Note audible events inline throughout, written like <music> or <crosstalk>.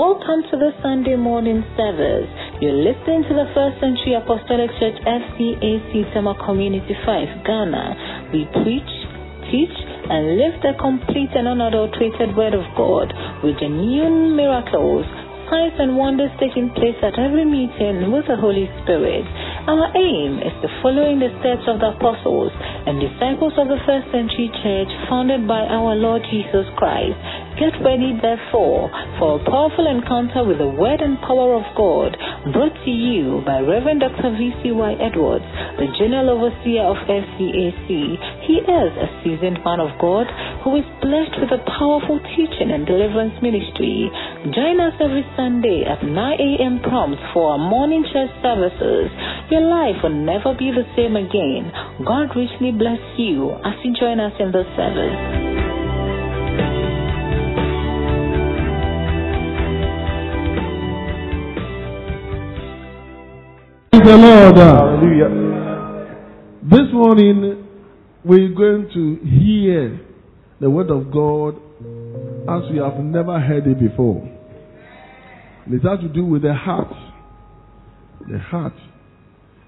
Welcome to the Sunday morning service. You're listening to the First Century Apostolic Church FCAC Tema Community 5, Ghana. We preach, teach, and live the complete and unadulterated Word of God with genuine miracles, signs, and wonders taking place at every meeting with the Holy Spirit. Our aim is to follow in the steps of the apostles and disciples of the first century church founded by our Lord Jesus Christ. Get ready, therefore, for a powerful encounter with the Word and power of God, brought to you by Reverend Dr. V.C.Y. Edwards, the General Overseer of FCAC. He is a seasoned man of God who is blessed with a powerful teaching and deliverance ministry. Join us every Sunday at 9 a.m. prompt for our morning church services. Your life will never be the same again. God richly bless you as you join us in this service. Praise the Lord. Hallelujah. This morning we're going to hear the word of God as we have never heard it before. It has to do with the heart. The heart.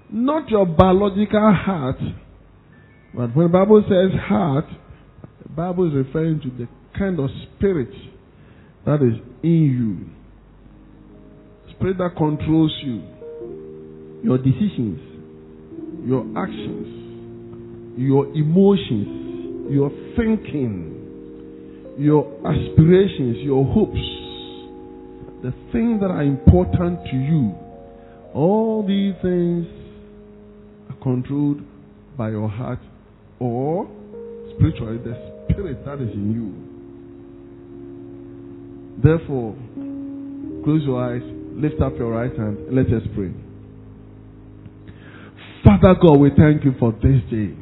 Not your biological heart, but when the Bible says heart, the Bible is referring to the kind of spirit that is in you. Spirit that controls you your decisions, your actions, your emotions, your thinking, your aspirations, your hopes, the things that are important to you, all these things are controlled by your heart or spiritually the spirit that is in you. Therefore, close your eyes, lift up your right hand, and let us pray. Father God, we thank you for this day.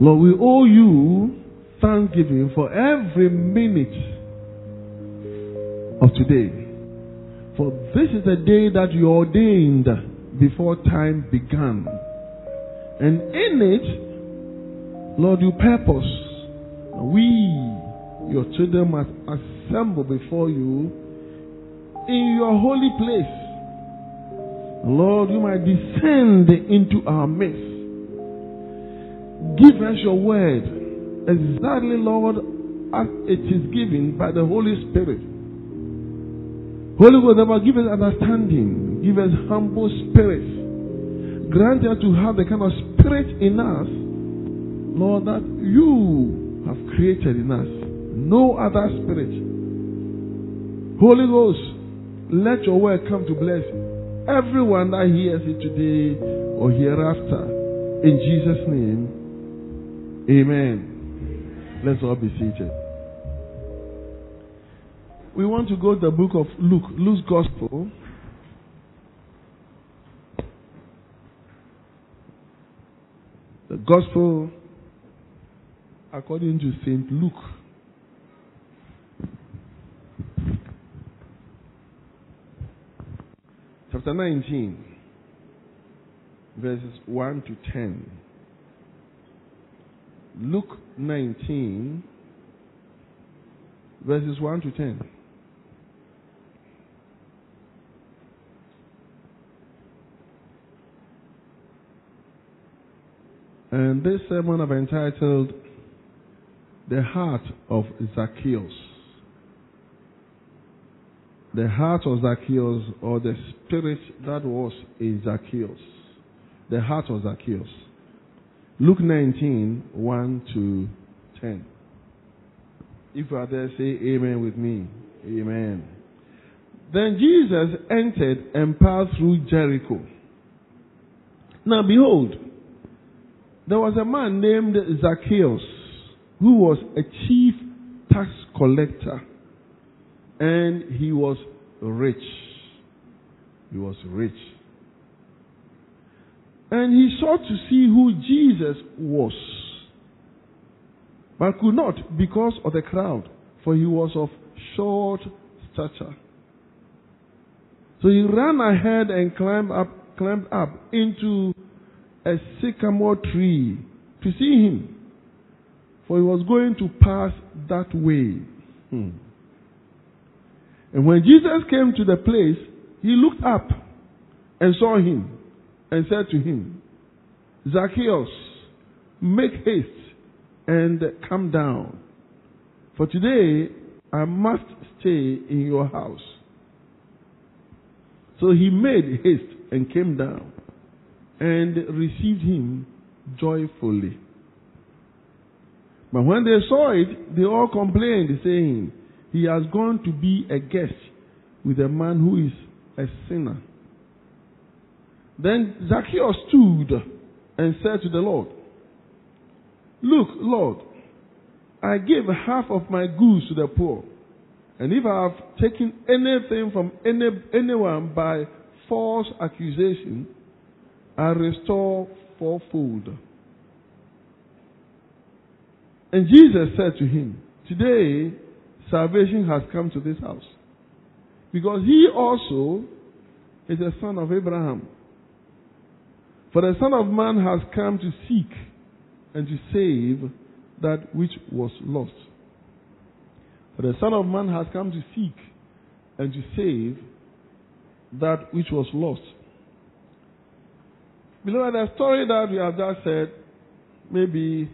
Lord, we owe you thanksgiving for every minute of today. For this is the day that you ordained before time began. And in it, Lord, you purpose we, your children, must assemble before you in your holy place Lord, you might descend into our midst. Give us your word exactly, Lord, as it is given by the Holy Spirit. Holy Ghost, never give us understanding, give us humble spirit. Grant us to have the kind of spirit in us, Lord, that you have created in us. No other spirit. Holy Ghost, let your word come to bless everyone that hears it today or hereafter. In Jesus' name, amen. Let's all be seated. We want to go to the book of Luke, Luke's Gospel. The Gospel according to St. Luke. Chapter 19, verses 1 to 10. Luke 19, verses 1 to 10. And this sermon I've entitled The Heart of Zacchaeus the heart of Zacchaeus or the spirit that was in Zacchaeus. The heart of Zacchaeus. Luke 19, 1 to 10. If you are there, say amen with me. Amen. Then Jesus entered and passed through Jericho. Now behold, there was a man named Zacchaeus who was a chief tax collector and he was rich. He was rich. And he sought to see who Jesus was, but could not because of the crowd, for he was of short stature. So he ran ahead and climbed up, climbed up into a sycamore tree to see him, for he was going to pass that way. Hmm. And when Jesus came to the place, he looked up and saw him and said to him, Zacchaeus, make haste and come down. For today I must stay in your house. So he made haste and came down and received him joyfully. But when they saw it, they all complained, saying, He has gone to be a guest with a man who is a sinner. Then Zacchaeus stood and said to the Lord, Look, Lord, I give half of my goods to the poor. And if I have taken anything from any, anyone by false accusation, I restore fourfold. And Jesus said to him, Today salvation has come to this house. Because he also is a son of Abraham. For the Son of Man has come to seek and to save that which was lost. For the Son of Man has come to seek and to save that which was lost. Beloved, the story that we have just said, maybe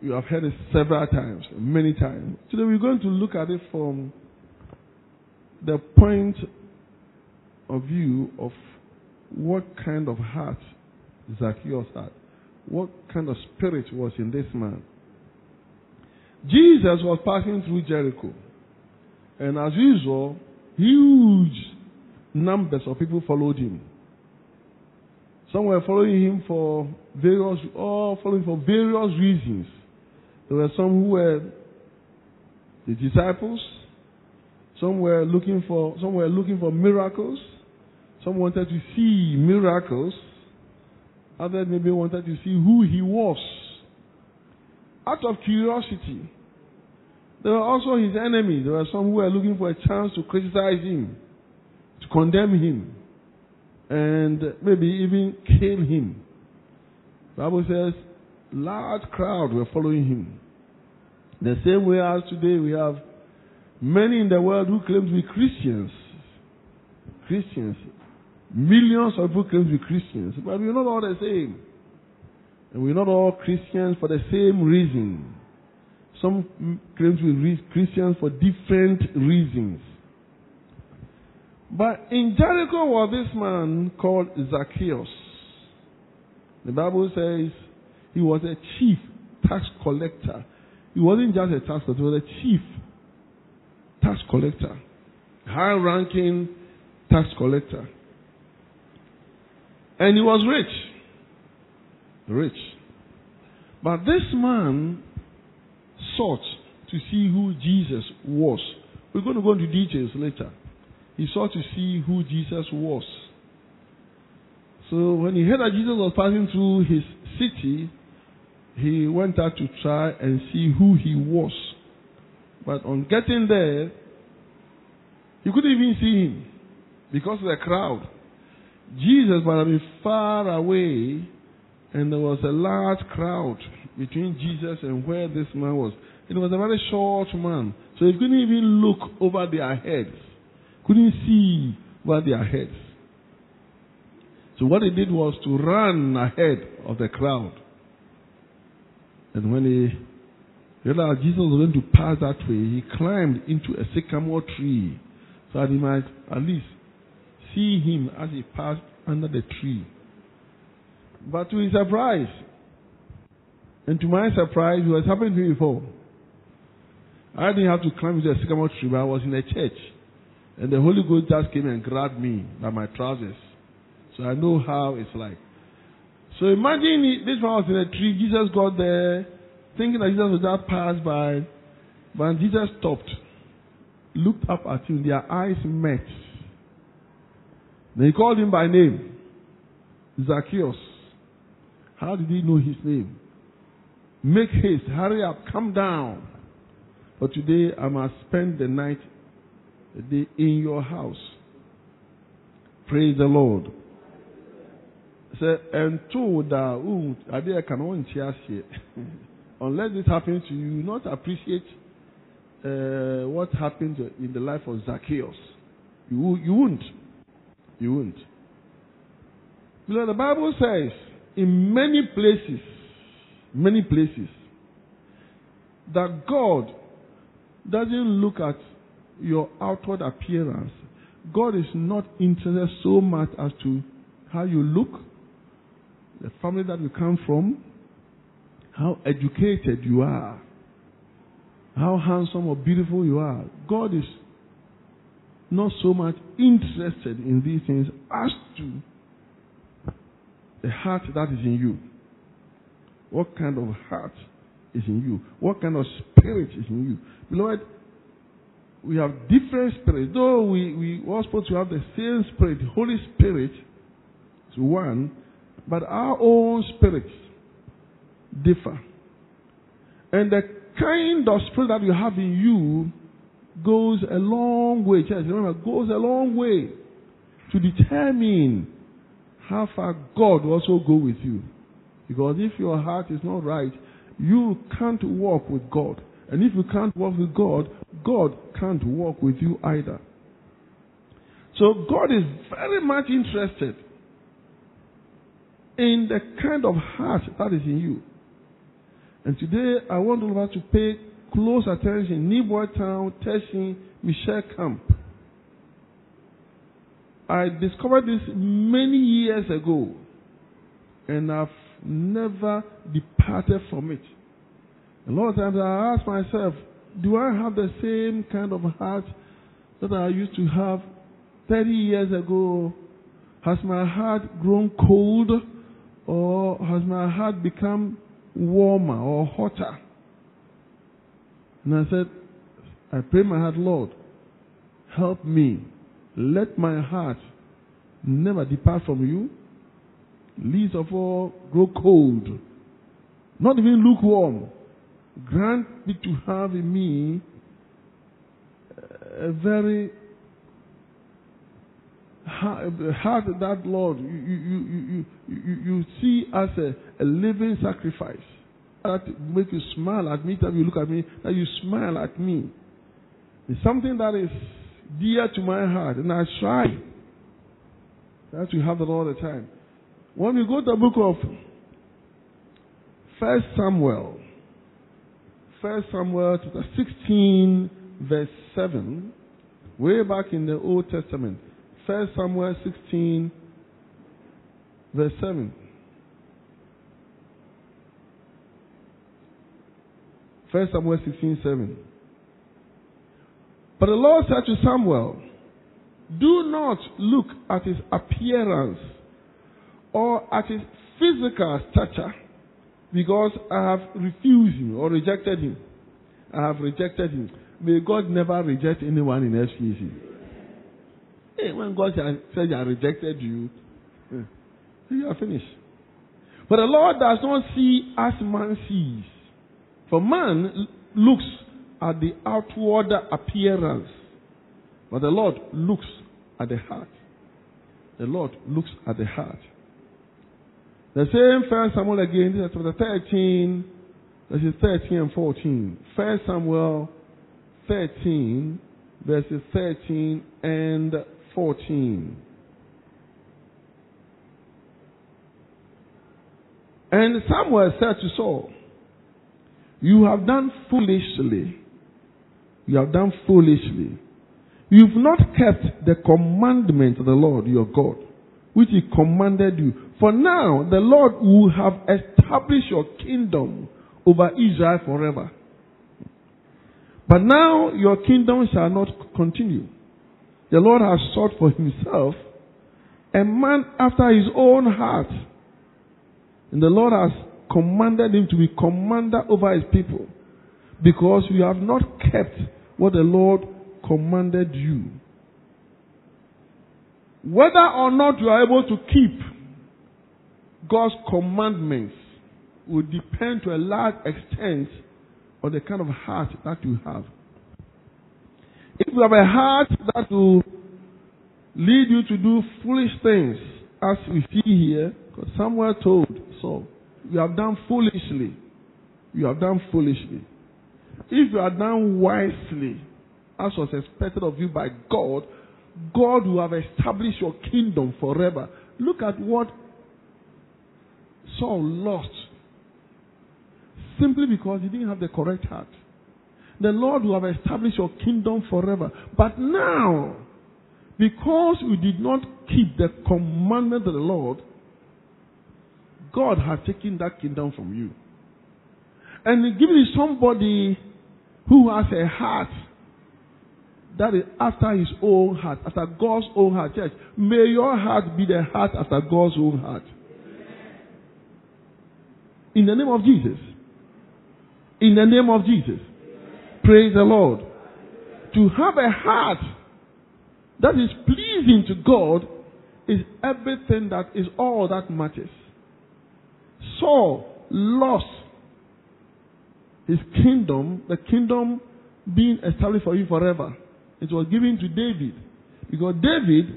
you have heard it several times, many times. Today we're going to look at it from the point of view of what kind of heart Zacchaeus had. What kind of spirit was in this man. Jesus was passing through Jericho. And as usual, huge numbers of people followed him. Some were following him for various, all following for various reasons. There were some who were the disciples. Some were looking for, some were looking for miracles. Some wanted to see miracles. Others maybe wanted to see who he was. Out of curiosity. There were also his enemies. There were some who were looking for a chance to criticize him, to condemn him, and maybe even kill him. The Bible says large crowd were following him. The same way as today we have many in the world who claim to be Christians. Christians. Millions of people claim to be Christians, but we're not all the same. And we're not all Christians for the same reason. Some claim to be Christians for different reasons. But in Jericho was this man called Zacchaeus. The Bible says he was a chief tax collector. He wasn't just a tax collector, he was a chief tax collector, high ranking tax collector. And he was rich. Rich. But this man sought to see who Jesus was. We're going to go into details later. He sought to see who Jesus was. So when he heard that Jesus was passing through his city, he went out to try and see who he was. But on getting there, he couldn't even see him because of the crowd. Jesus might have been far away, and there was a large crowd between Jesus and where this man was. It was a very short man, so he couldn't even look over their heads, couldn't see over their heads. So what he did was to run ahead of the crowd. And when he realized Jesus was going to pass that way, he climbed into a sycamore tree so that he might at least see him as he passed under the tree. But to his surprise, and to my surprise, it was happening to me before. I didn't have to climb into a sycamore tree, but I was in a church. And the Holy Ghost just came and grabbed me by my trousers. So I know how it's like. So imagine this man was in a tree, Jesus got there, thinking that Jesus was just passed by. But Jesus stopped, looked up at him, their eyes met. Then he called him by name Zacchaeus. How did he know his name? Make haste, hurry up, come down. For today I must spend the night, the day in your house. Praise the Lord. Say, and told that, I can only teach here. Unless this happens to you, you not appreciate uh, what happened in the life of Zacchaeus. You, you wouldn't. You. You know, the Bible says in many places, many places, that God doesn't look at your outward appearance. God is not interested so much as to how you look, the family that you come from, how educated you are, how handsome or beautiful you are. God is not so much interested in these things as to the heart that is in you. What kind of heart is in you? What kind of spirit is in you? Beloved, we have different spirits. Though we, we were supposed to have the same spirit, the Holy Spirit is one, but our own spirits differ. And the kind of spirit that you have in you goes a long way. Church, remember, goes a long way to determine how far God will also go with you. Because if your heart is not right, you can't walk with God. And if you can't walk with God, God can't walk with you either. So God is very much interested in the kind of heart that is in you. And today I want all of us to pay close attention. Nii Boi Town, Tessin, Michel Camp. I discovered this many years ago, and I've never departed from it. A lot of times I ask myself, do I have the same kind of heart that I used to have 30 years ago? Has my heart grown cold, or has my heart become warmer or hotter? And I said, I pray my heart, Lord, help me. Let my heart never depart from you. Least of all, grow cold. Not even lukewarm. Grant me to have in me a very heart that Lord you you you you, see as a, living sacrifice. That make you smile at me that you look at me that you smile at me. It's something that is dear to my heart and I try that you have it all the time. When we go to the book of First Samuel First Samuel chapter 16 verse 7 way back in the Old Testament First Samuel 16, verse 7. First Samuel 16, 7. But the Lord said to Samuel, Do not look at his appearance or at his physical stature, because I have refused him or rejected him. I have rejected him. May God never reject anyone in FCC. Hey, when God says I rejected you, eh, you are finished. But the Lord does not see as man sees. For man looks at the outward appearance, but the Lord looks at the heart. The Lord looks at the heart. The same First Samuel again, this is chapter 13, verses 13 and 14. First Samuel 13, verses 13 and 14. And Samuel said to Saul, You have done foolishly. You have done foolishly. You've not kept the commandment of the Lord your God, which he commanded you. For now, the Lord will have established your kingdom over Israel forever. But now your kingdom shall not continue. The Lord has sought for himself a man after his own heart. And the Lord has commanded him to be commander over his people. Because you have not kept what the Lord commanded you. Whether or not you are able to keep God's commandments will depend to a large extent on the kind of heart that you have. If you have a heart that will lead you to do foolish things, as we see here, because Samuel told Saul, You have done foolishly. You have done foolishly. if you are done wisely, as was expected of you by God, God will have established your kingdom forever. Look at what Saul lost simply because he didn't have the correct heart. The Lord will have established your kingdom forever. But now, because you did not keep the commandment of the Lord, God has taken that kingdom from you. And given it somebody who has a heart that is after his own heart, after God's own heart. Church, may your heart be the heart after God's own heart. In the name of Jesus. In the name of Jesus. Praise the Lord. To have a heart that is pleasing to God is everything that is all that matters. Saul lost his kingdom, the kingdom being established for him forever. It was given to David. Because David,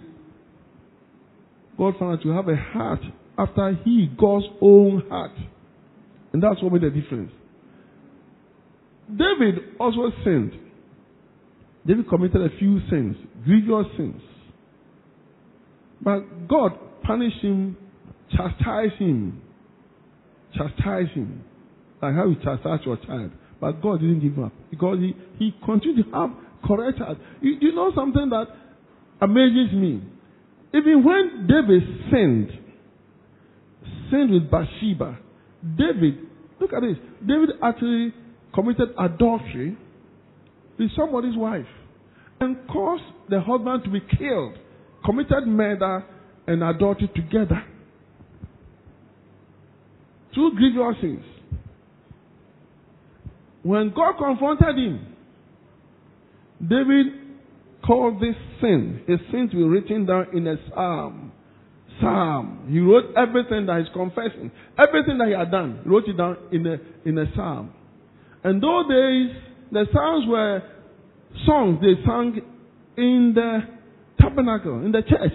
God found out to have a heart after he, God's own heart. And that's what made the difference. David also sinned. David committed a few sins, grievous sins. But God punished him, chastised him, chastised him. Like how you chastise your child. But God didn't give up because he, he continued to have correct heart. You, you know something that amazes me? Even when David sinned, sinned with Bathsheba, David, look at this, David actually committed adultery with somebody's wife and caused the husband to be killed, committed murder and adultery together. Two grievous sins. When God confronted him, David called this sin, his sins were written down in a psalm. Psalm. He wrote everything that he's confessing, everything that he had done, wrote it down in a, in a psalm. And those days, the psalms were songs they sang in the tabernacle, in the church.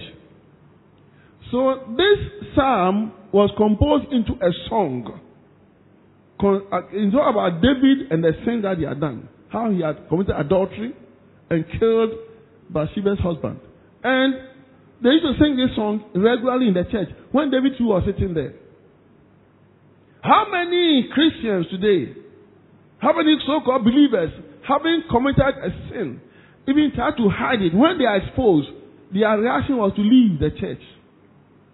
So this psalm was composed into a song. Uh, it's all about David and the sin that he had done. How he had committed adultery and killed Bathsheba's husband. And they used to sing this song regularly in the church when David too was sitting there. How many Christians today, how many so-called believers, having committed a sin, even tried to hide it, when they are exposed, their reaction was to leave the church.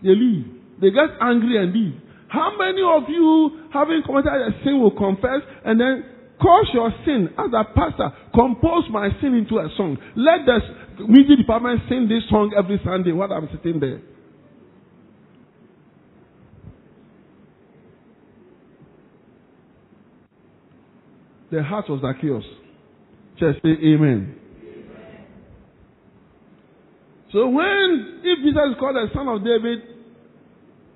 They leave. They get angry and leave. How many of you, having committed a sin, will confess and then cause your sin as a pastor, compose my sin into a song. Let the music department sing this song every Sunday while I'm sitting there. The heart was Zacchaeus. Just say amen. amen. So when, if Jesus is called the son of David,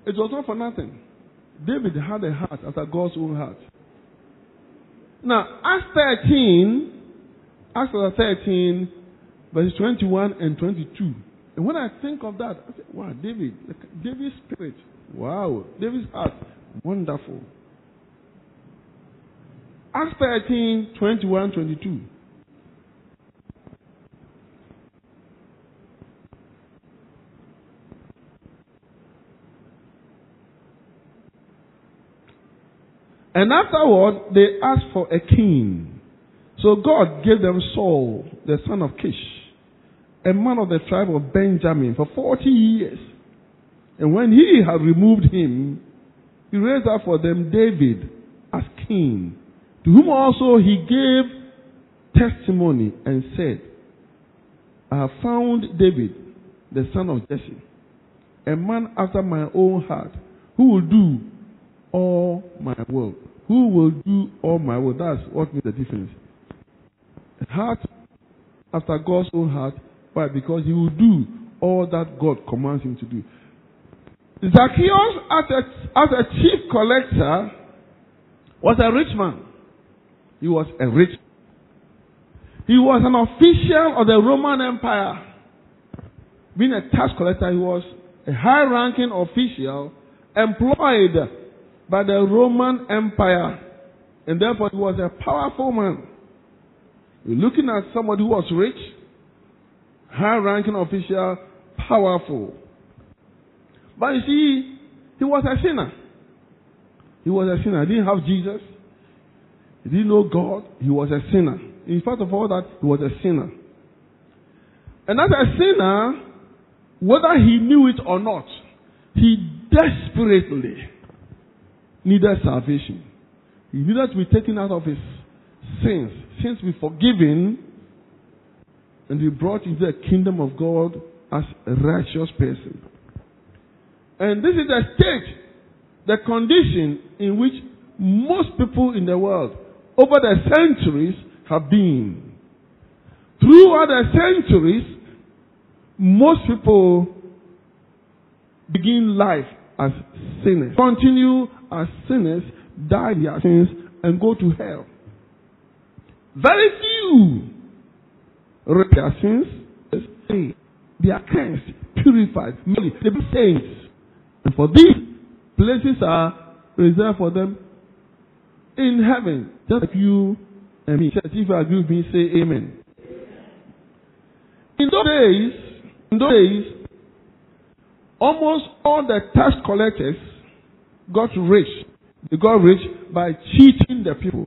it was not for nothing. David had a heart after God's own heart. Now, Acts 13, Acts 13, verses 21 and 22. And when I think of that, I say, wow, David, David's spirit, wow, David's heart, wonderful. Acts 13, 21, 22. And afterward, they asked for a king. So God gave them Saul, the son of Kish, a man of the tribe of Benjamin, for 40 years. And when he had removed him, he raised up for them David as king, to whom also he gave testimony and said, I have found David, the son of Jesse, a man after my own heart, who will do all my will. Who will do all my will? That's what makes the difference. A heart after God's own heart. Why? Because he will do all that God commands him to do. Zacchaeus, as a, as a chief collector, was a rich man. He was a rich He was an official of the Roman Empire. Being a tax collector, he was a high ranking official employed by the Roman Empire. And therefore, he was a powerful man. You're looking at somebody who was rich, high ranking official, powerful. But you see, he was a sinner. He was a sinner. He didn't have Jesus. He didn't know God. He was a sinner. In spite of all that, he was a sinner. And as a sinner, whether he knew it or not, he desperately needed salvation. He needed to be taken out of his sins, sins be forgiven, and be brought into the kingdom of God as a righteous person. And this is the state, the condition in which most people in the world over the centuries have been. Throughout the centuries, most people begin life as sinners, continue as sinners, die their sins, and go to hell. Very few repent their sins, they are cleansed, purified, merely, they be saints. And for these places are reserved for them in heaven, just like you and me. If you agree with me, say amen. In those days, in those days, almost all the tax collectors got rich. They got rich by cheating the people.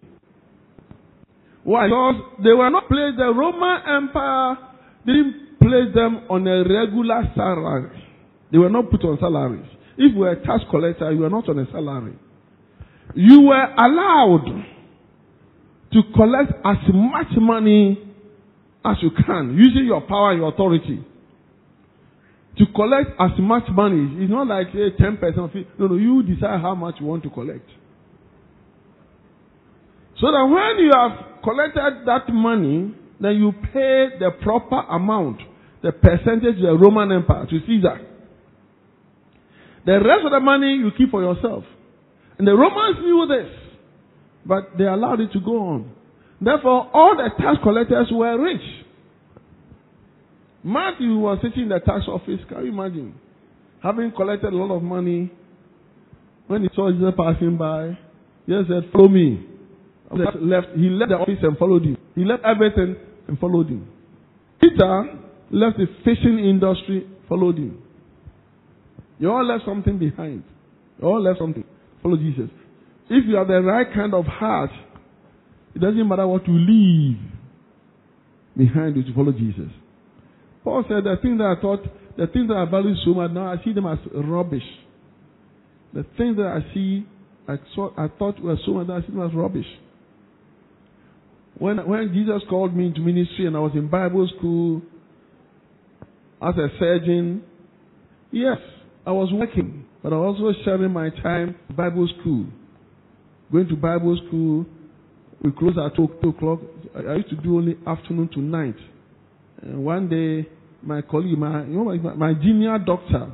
Why? Because they were not placed, the Roman Empire didn't place them on a regular salary. They were not put on salaries. If you were a tax collector, you were not on a salary. You were allowed to collect as much money as you can, using your power and your authority. To collect as much money. It's not like say, 10% of it. No, no, you decide how much you want to collect. So that when you have collected that money, then you pay the proper amount, the percentage of the Roman Empire to Caesar. The rest of the money you keep for yourself. And the Romans knew this, but they allowed it to go on. Therefore, all the tax collectors were rich. Matthew was sitting in the tax office. Can you imagine? Having collected a lot of money, when he saw Jesus passing by, he said, Follow me. Left, he left the office and followed him. He left everything and followed him. Peter left the fishing industry, followed him. You all left something behind. You all left something. Follow Jesus. If you have the right kind of heart, it doesn't matter what you leave behind you to follow Jesus. Paul said, The things that I thought, the things that I value so much, now I see them as rubbish. The things that I see, I, saw, I thought were so much, now I see them as rubbish. When, when Jesus called me into ministry and I was in Bible school as a surgeon, yes, I was working, but I was also sharing my time Bible school. Going to Bible school, we close at 2 o'clock. I used to do only afternoon to night. And one day, my colleague, my, you know, my, my junior doctor,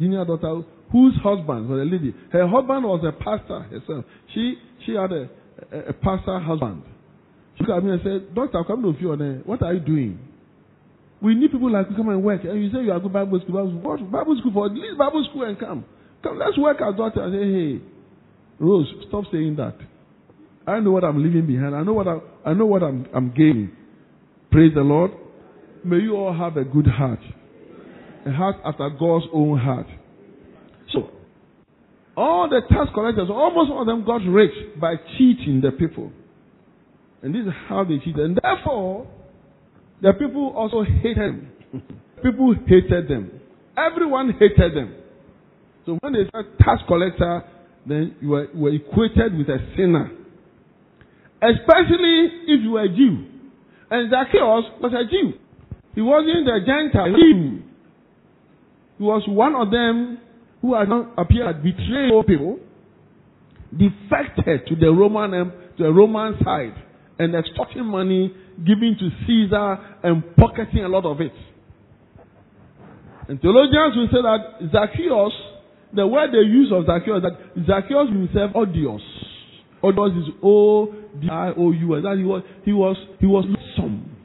junior doctor, whose husband was a lady, her husband was a pastor herself. She, she had a, a, a pastor husband. She came at me and said, Doctor, come to you on What are you doing? We need people like you come and work. And you say you are good Bible school. Bible school. What Bible school for? Leave Bible school and come. Come, let's work as doctor. I say, hey, Rose, stop saying that. I know what I'm leaving behind. I know what I, I know what I'm, I'm gaining. Praise the Lord. May you all have a good heart. A heart after God's own heart. So, all the tax collectors, almost all of them got rich by cheating the people. And this is how they cheated. And therefore, the people also hated them. people hated them. Everyone hated them. So when they said tax collector, then you were, were equated with a sinner. Especially if you were a Jew. And Zacchaeus was a Jew. He wasn't a Gentile. He, he was one of them who had not appeared betrayed people, defected to the Roman um, to the Roman side, and extorting money giving to Caesar and pocketing a lot of it. And theologians will say that Zacchaeus, the word they use of Zacchaeus, that Zacchaeus himself odious. Odious is O D I O U S. That he was he was he was some.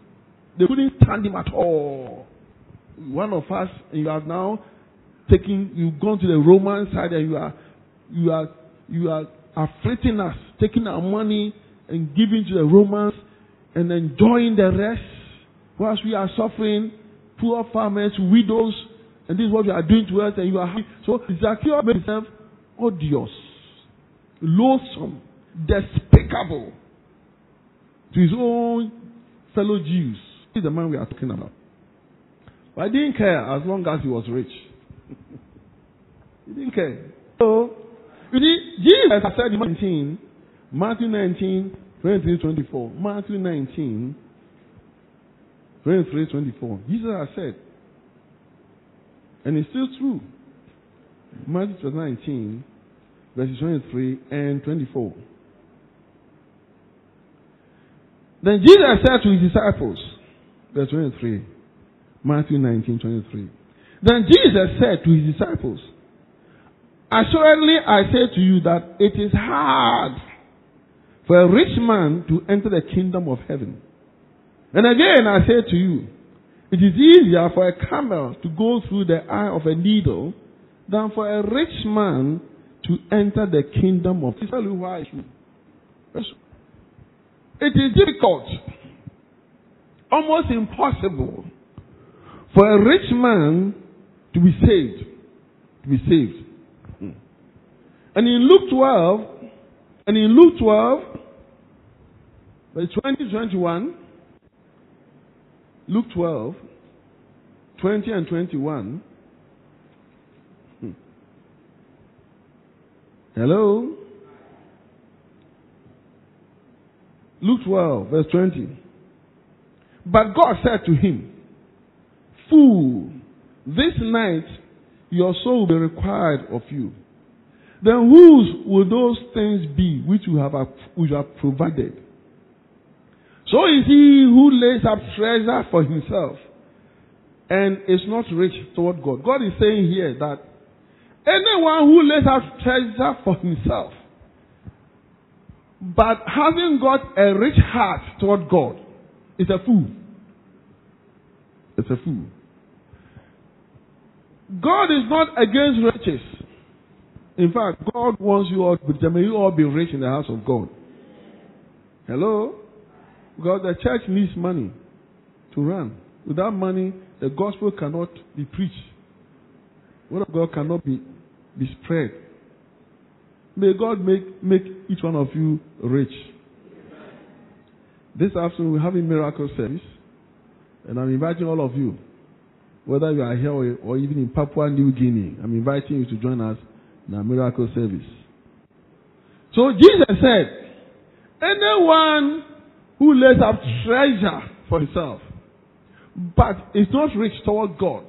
They couldn't stand him at all. One of us, you are now taking you've gone to the Roman side and you are you are you are afflicting us, taking our money and giving to the Romans and enjoying the rest, whilst we are suffering, poor farmers, widows, and this is what you are doing to us, and you are happy. So Zacchaeus made himself odious, loathsome, despicable to his own fellow Jews. This is the man we are talking about. But I didn't care as long as he was rich. <laughs> he didn't care. So, you see, Jesus said in 19, Matthew 19, 23, 24. Matthew 19, 23, 24. Jesus has said, and it's still true. Matthew 19, verses 23 and 24. Then Jesus said to his disciples, verse 23, Matthew 19, 23. Then Jesus said to his disciples, Assuredly I say to you that it is hard for a rich man to enter the kingdom of heaven. And again I say to you, it is easier for a camel to go through the eye of a needle than for a rich man to enter the kingdom of heaven. It is difficult, almost impossible, for a rich man to be saved. To be saved. Hmm. And in Luke 12, and in Luke 12, verse 20 21, Luke 12, 20 and 21. Hmm. Hello? Luke 12, verse 20. But God said to him, Fool, this night your soul will be required of you. Then whose will those things be which you have, which you have provided? So is he who lays up treasure for himself and is not rich toward God. God is saying here that anyone who lays up treasure for himself but having got a rich heart toward God is a fool. It's a fool. God is not against riches. In fact, God wants you all, may you all be rich in the house of God. Hello? Because the church needs money to run. Without money, the gospel cannot be preached. Word of God cannot be, be spread. May God make, make each one of you rich. This afternoon we're having miracle service, and I'm inviting all of you, whether you are here or, or even in Papua New Guinea, I'm inviting you to join us in a miracle service. So Jesus said, anyone who lays up treasure for himself, but is not rich toward God,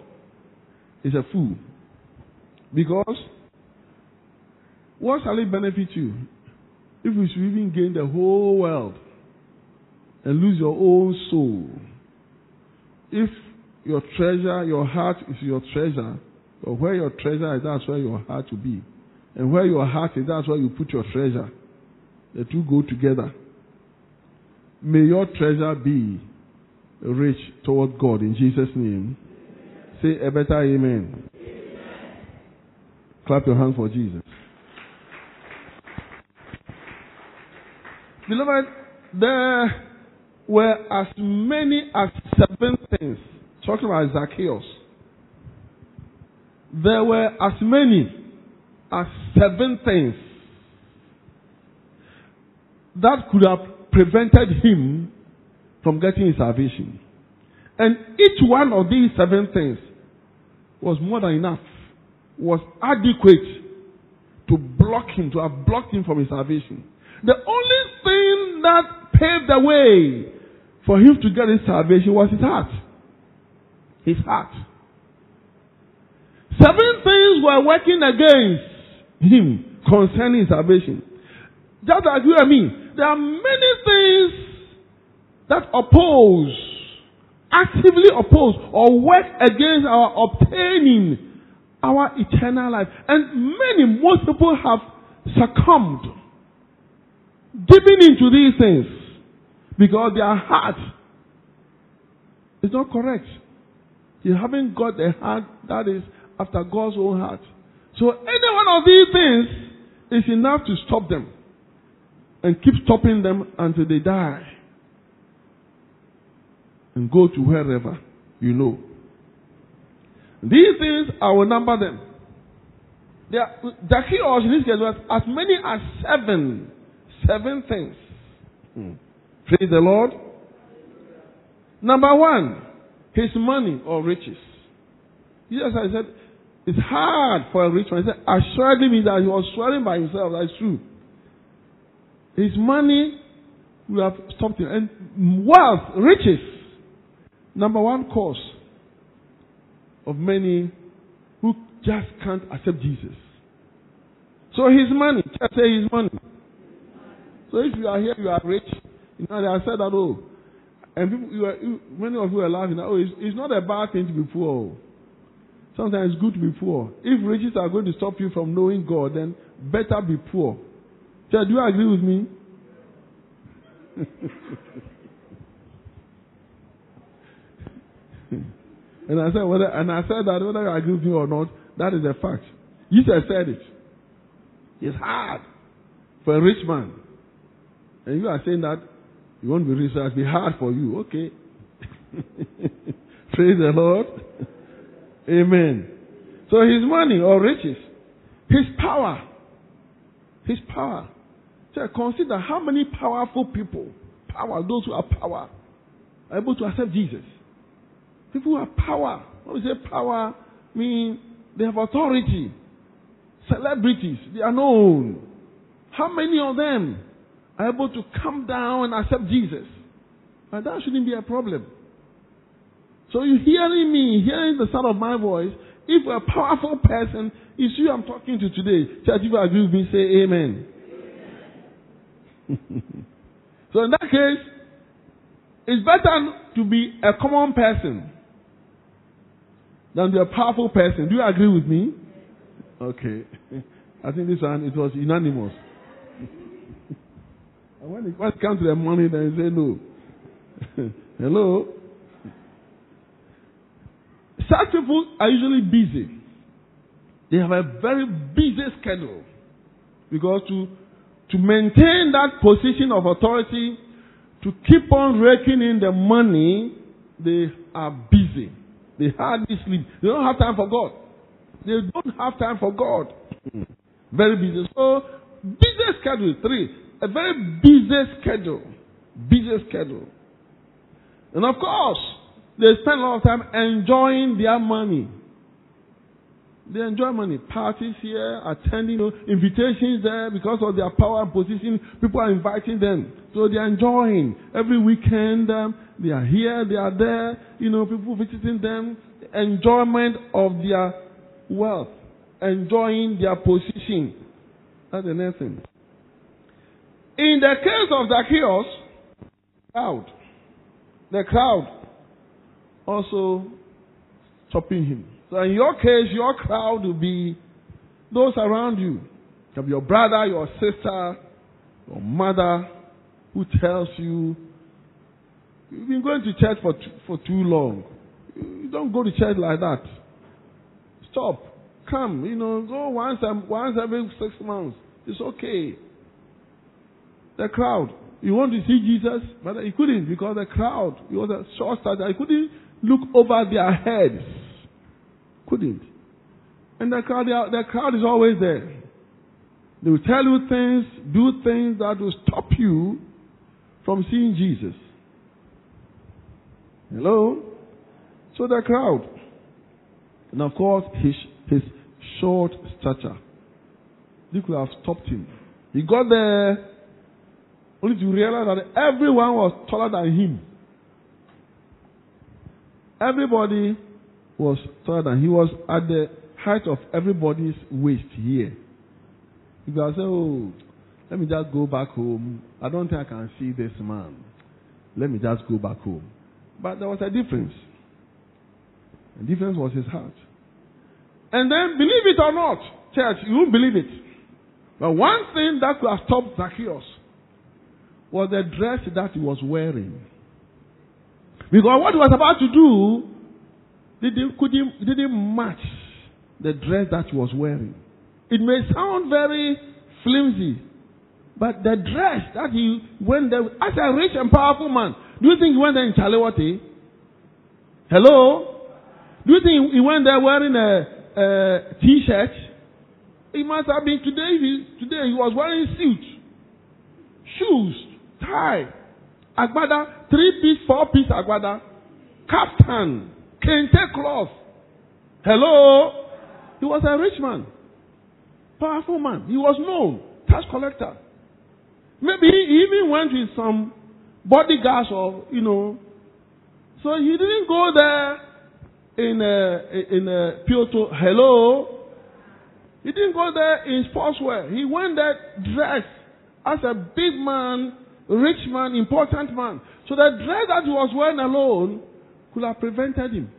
is a fool. Because what shall it benefit you if you should even gain the whole world and lose your own soul? If your treasure, your heart is your treasure, or where your treasure is, that's where your heart will be. And where your heart is, that's where you put your treasure. The two go together. May your treasure be rich toward God in Jesus' name. Say a better amen. amen. Clap your hands for Jesus. Beloved, there were as many as seven things. Talking about Zacchaeus. There were as many as seven things that could have prevented him from getting his salvation. And each one of these seven things was more than enough, was adequate to block him, to have blocked him from his salvation. The only thing that paved the way for him to get his salvation was his heart. His heart. Seven things were working against him concerning salvation. Just like you and me, there are many things that oppose, actively oppose, or work against our obtaining our eternal life. And many, most people have succumbed giving into these things because their heart is not correct. You haven't got a heart that is after God's own heart. So any one of these things is enough to stop them and keep stopping them until they die. and go to wherever you know. These things, I will number them. There, Zacchaeus in this case was as many as seven. Seven things. Hmm. Praise the Lord. Number one, his money or riches. Yes, I said, it's hard for a rich man. He said, assuredly means that he was swearing by himself. That's true. His money will have him. And wealth, riches, number one cause of many who just can't accept Jesus. So his money, just say his money. So if you are here, you are rich. You know, they have said that, oh, and people, you are, many of you are laughing. Oh, it's, it's not a bad thing to be poor. Oh. Sometimes it's good to be poor. If riches are going to stop you from knowing God, then better be poor. So, do you agree with me? <laughs> and I said whether, and I said that whether you agree with me or not, that is a fact. Jesus said it. It's hard for a rich man. And you are saying that you won't be rich, so it'll be hard for you. Okay. <laughs> Praise the Lord. Amen. So his money or riches, his power, his power. Consider how many powerful people, power, those who have power, are able to accept Jesus. People who have power. When we say power, mean they have authority. Celebrities, they are known. How many of them are able to come down and accept Jesus? And that shouldn't be a problem. So you hearing me, hearing the sound of my voice, if a powerful person is you I'm talking to today, church, if you agree with me, say amen. <laughs> so in that case, it's better to be a common person than be a powerful person. Do you agree with me? Okay. <laughs> I think this one, it was unanimous. <laughs> and when it comes to the money, then you say no. Hello? Such people are usually busy. They have a very busy schedule. Because to, to maintain that position of authority, to keep on raking in the money, they are busy. They hardly sleep. They don't have time for God. They don't have time for God. very busy. So, busy schedule. Three, a very busy schedule. Busy schedule. And of course, they spend a lot of time enjoying their money. They enjoy money. Parties here, attending invitations there because of their power and position. People are inviting them. So they're enjoying. Every weekend, um, they are here, they are there. You know, people visiting them. Enjoyment of their wealth. Enjoying their position. That's the next thing. In the case of Zacchaeus, crowd. The crowd also stopping him. So in your case, your crowd will be those around you. Can be your brother, your sister, your mother, who tells you, you've been going to church for, too, for too long. You don't go to church like that. Stop. Come, you know, go once, once every six months. It's okay. The crowd. You want to see Jesus, but he couldn't because the crowd, he was a short stature. He couldn't look over their heads. Couldn't. And the crowd, the crowd is always there. They will tell you things, do things that will stop you from seeing Jesus. Hello? So the crowd. And of course, his, his short stature. They could have stopped him. He got there only to realize that everyone was taller than him. Everybody was taller than he was at the height of everybody's waist here. If I say, oh, let me just go back home. I don't think I can see this man. Let me just go back home. But there was a difference. The difference was his heart. And then, believe it or not, church, you won't believe it. But one thing that could have stopped Zacchaeus was the dress that he was wearing. Because what he was about to do didn't, couldn't, didn't match the dress that he was wearing. It may sound very flimsy, but the dress that he went there, as a rich and powerful man, do you think he went there in Chalewati? Hello? Do you think he went there wearing a, a t-shirt? He must have been today. He, today he was wearing suit, shoes, tie, agbada, three piece, four piece agbada, kaftan, kente cloth. Hello? He was a rich man, powerful man. He was known, tax collector. Maybe he even went with some bodyguards or, you know. So he didn't go there in a, in uh, a Pioto. Hello? He didn't go there in sportswear. He went there dressed as a big man, rich man, important man. So the dress that he was wearing alone could have prevented him.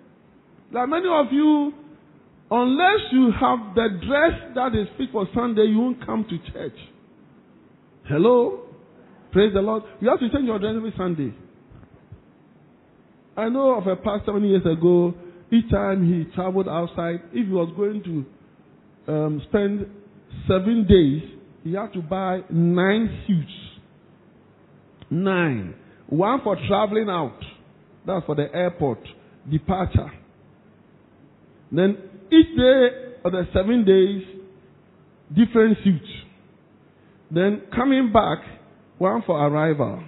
Like many of you, unless you have the dress that is fit for Sunday, you won't come to church. Hello? Praise the Lord. You have to change your dress every Sunday. I know of a pastor many years ago, each time he traveled outside, if he was going to um, spend seven days, he had to buy nine suits. Nine. One for traveling out. That's for the airport. Departure. Then each day of the seven days, different suits. Then coming back, one for arrival.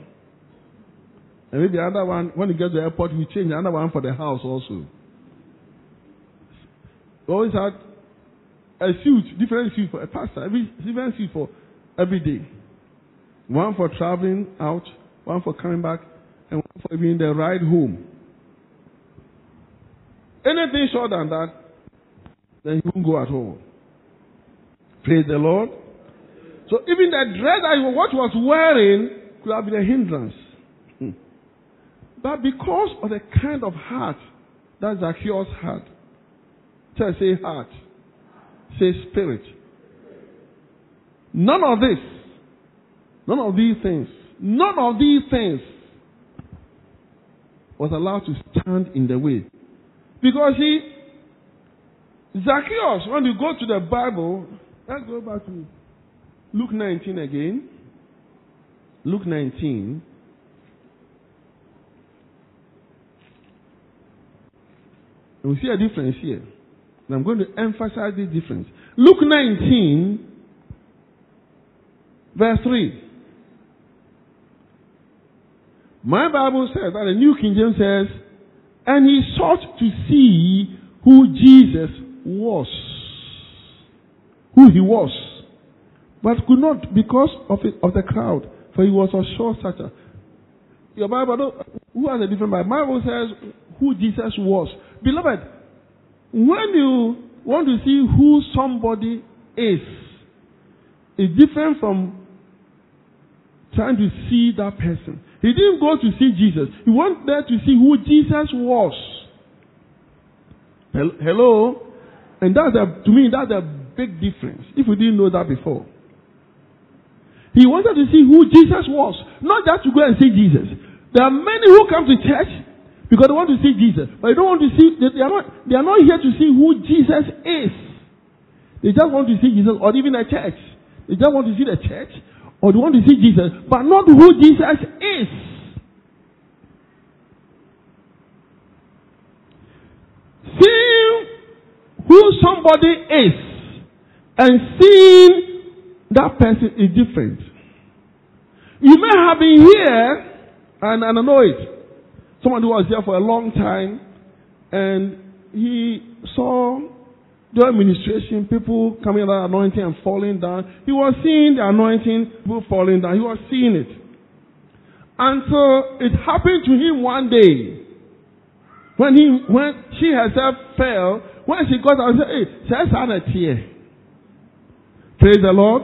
And maybe another one, when you get to the airport, we change another one for the house also. Always had a suit, different suit for a pastor, every different suit for every day. One for traveling out, one for coming back, and one for being the ride home. Anything short than that, then you won't go at all. Praise the Lord. So even the dress he, what was wearing could have been a hindrance. Hmm. But because of the kind of heart that Zacchaeus had, tell say heart, say spirit. None of this, none of these things, none of these things was allowed to stand in the way. Because he, Zacchaeus, when you go to the Bible, let's go back to Luke 19 again. Luke 19. And we see a difference here. And I'm going to emphasize this difference. Luke 19, verse 3. My Bible says that the New King James says, and he sought to see who Jesus was. Who he was but could not because of, it, of the crowd, for he was of short stature. Your Bible, who has a different Bible? My Bible says who Jesus was. Beloved, when you want to see who somebody is, it's different from trying to see that person. He didn't go to see Jesus. He went there to see who Jesus was. Hello? And that's a, to me, that's a big difference. If we didn't know that before. He wanted to see who Jesus was, not just to go and see Jesus. There are many who come to church because they want to see Jesus, but they don't want to see. They, are not. They are not here to see who Jesus is. They just want to see Jesus, or even a church. They just want to see the church, or they want to see Jesus, but not who Jesus is. Seeing who somebody is and seeing that person is different. You may have been here and, and I know it. Someone who was here for a long time and he saw the administration, people coming of anointing and falling down. He was seeing the anointing, people falling down. He was seeing it. Until it happened to him one day. When he when she herself fell, when she got out, she said, Hey, says a tear. Praise the Lord.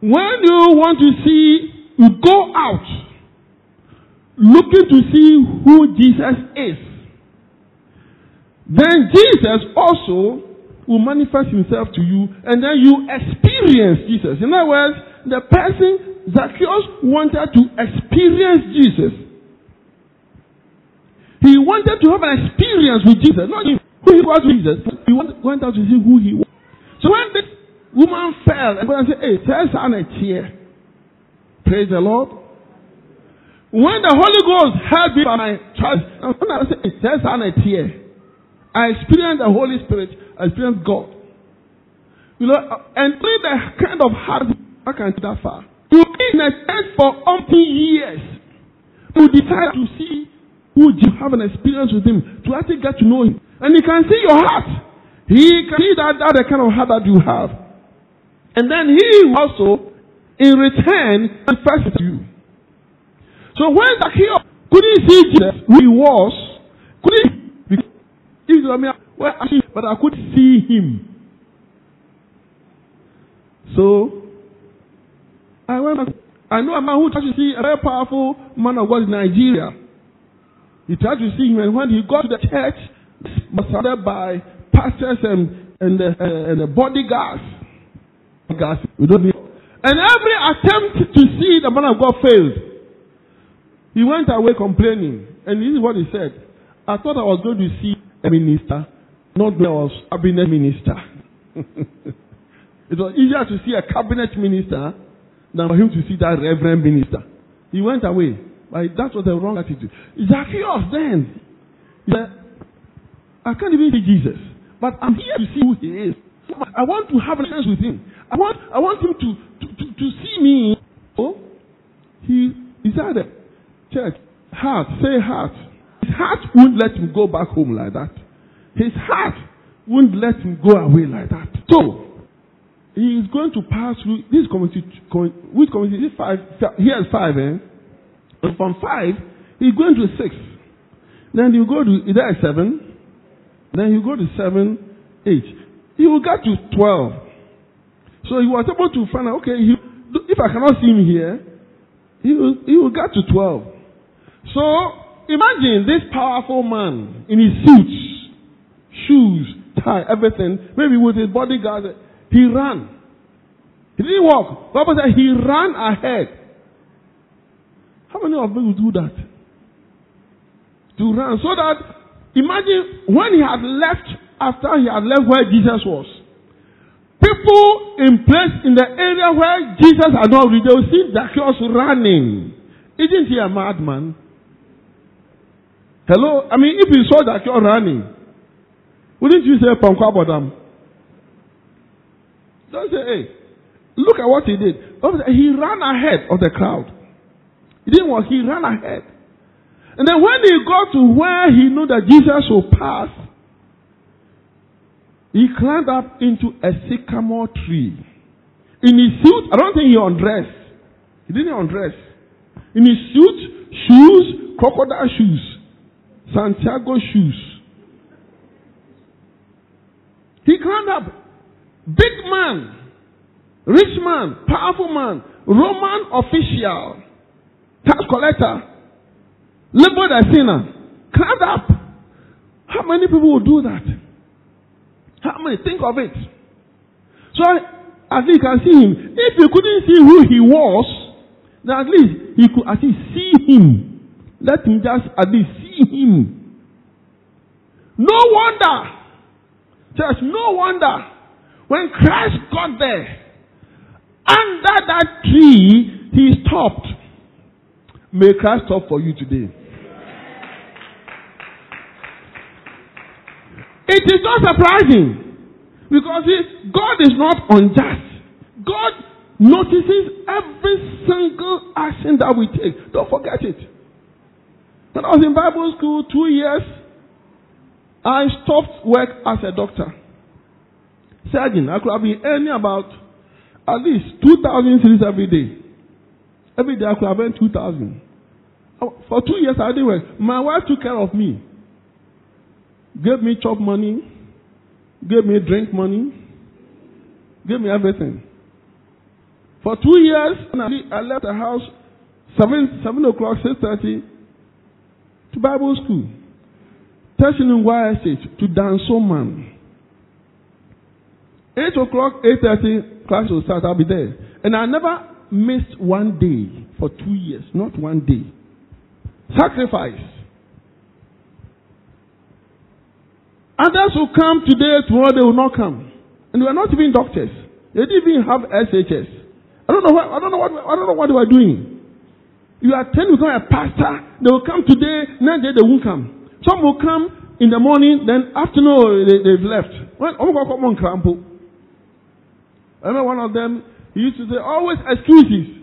When you want to see, you go out looking to see who Jesus is. Then Jesus also will manifest himself to you and then you experience Jesus. In other words, the person, Zacchaeus, wanted to experience Jesus. He wanted to have an experience with Jesus, not who he was with Jesus. He wanted to see who he was. So when this woman fell and said, Hey, tell son a tear. Praise the Lord. When the Holy Ghost helped me by my trust, when I say it says on a tear, I experienced the Holy Spirit, I experienced God. You know, uh, and only the kind of heart I can do that far. You in a church for umpteen years. You decide to see who you have an experience with him, to actually get to know him. And he can see your heart. He can see that, that the kind of heart that you have. And then he also, in return, confesses to you. So when Zacchaeus couldn't see Jesus who he was, couldn't he, well, but I could see him. So I went. I know a man who tried to see a very powerful man of God in Nigeria. He tried to see him, and when he got to the church, was surrounded by pastors and and the, uh, and the bodyguards. Guys, we don't need. And every attempt to see the man of God failed. He went away complaining. And this is what he said. I thought I was going to see minister, not I was cabinet minister. <laughs> it was easier to see a cabinet minister than for him to see that reverend minister. He went away. But that was the wrong attitude. Zacchaeus then. He said, I can't even see Jesus. But I'm here to see who he is. I want to have a chance with him. I want, I want him to, to, to, to see me. Oh, he, he said, Church, heart, say heart. His heart won't let him go back home like that. His heart won't let him go away like that. So, he is going to pass through this community. Which community? Is five? Is five, eh? And from five, he's going to six. Then you go to there seven. Then you go to seven, eight. He will get to twelve. So he was able to find out. Okay, he, if I cannot see him here, he will, he will get to twelve. So imagine this powerful man in his suits, shoes, tie, everything, maybe with his bodyguard. He ran. He didn't walk. Bible said he ran ahead. How many of you do that? To run. So that, imagine when he had left, after he had left where Jesus was, people in place in the area where Jesus had not reached, they will see Zacchaeus running. Isn't he a madman? Hello? I mean, if you saw you're running, wouldn't you say, Pankwa? Don't say, hey, look at what he did. He ran ahead of the crowd. He didn't walk, he ran ahead. And then when he got to where he knew that Jesus would pass, he climbed up into a sycamore tree. In his suit, I don't think he undressed. He didn't undress. In his suit, shoes, crocodile shoes. Santiago shoes. He climbed up. Big man, rich man, powerful man, Roman official, tax collector, labored a sinner, climbed up. How many people will do that? How many? Think of it. So, least you can see him. If you couldn't see who he was, then at least you could at least see him. Let him just at least see him. No wonder, church, no wonder when Christ got there, under that tree, he stopped. May Christ stop for you today. It is not surprising because he, God is not unjust. God notices every single action that we take. Don't forget it. When I was in Bible school two years, I stopped work as a doctor. Surgeon, I could have been earning about at least 2,000 cities every day. Every day I could have earned 2,000. For two years I didn't work. My wife took care of me. Gave me chop money. Gave me drink money. Gave me everything. For two years, I left the house 7, 7 o'clock, 6.30 to Bible school. Testing YSH to dance so Dansoman. 8 o'clock, 8.30, class will start, I'll be there. And I never missed one day for two years, not one day. Sacrifice. Others will come today, tomorrow they will not come. And they were not even doctors. They didn't even have SHS. I don't know what, I don't know what, I don't know what they were doing. You are trained to become a pastor. They will come today, next day they won't come. Some will come in the morning, then afternoon they, they've left. When, oh, on, Krampo. I remember one of them, he used to say, always excuses.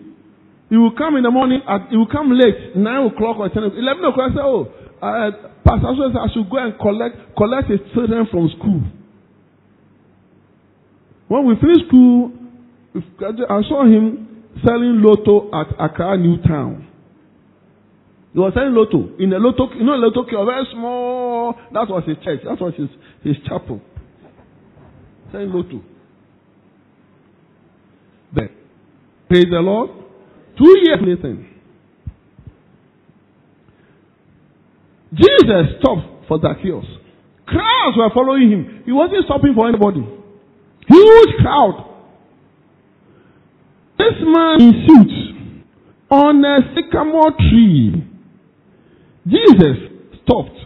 He will come in the morning, at, he will come late, 9 o'clock or 10 o'clock. 11 o'clock, I say, oh, uh, Pastor says I should go and collect, collect his children from school. When we finished school, I saw him selling lotto at Accra New Town. He was selling lotto in a lotto, you know, lotto a very small. That was his church. That was his his chapel. Selling lotto. There. Praise the Lord. Two years later, Jesus stopped for Zacchaeus. Crowds were following him. He wasn't stopping for anybody. Huge crowd. This man in suit on a sycamore tree. Jesus stopped.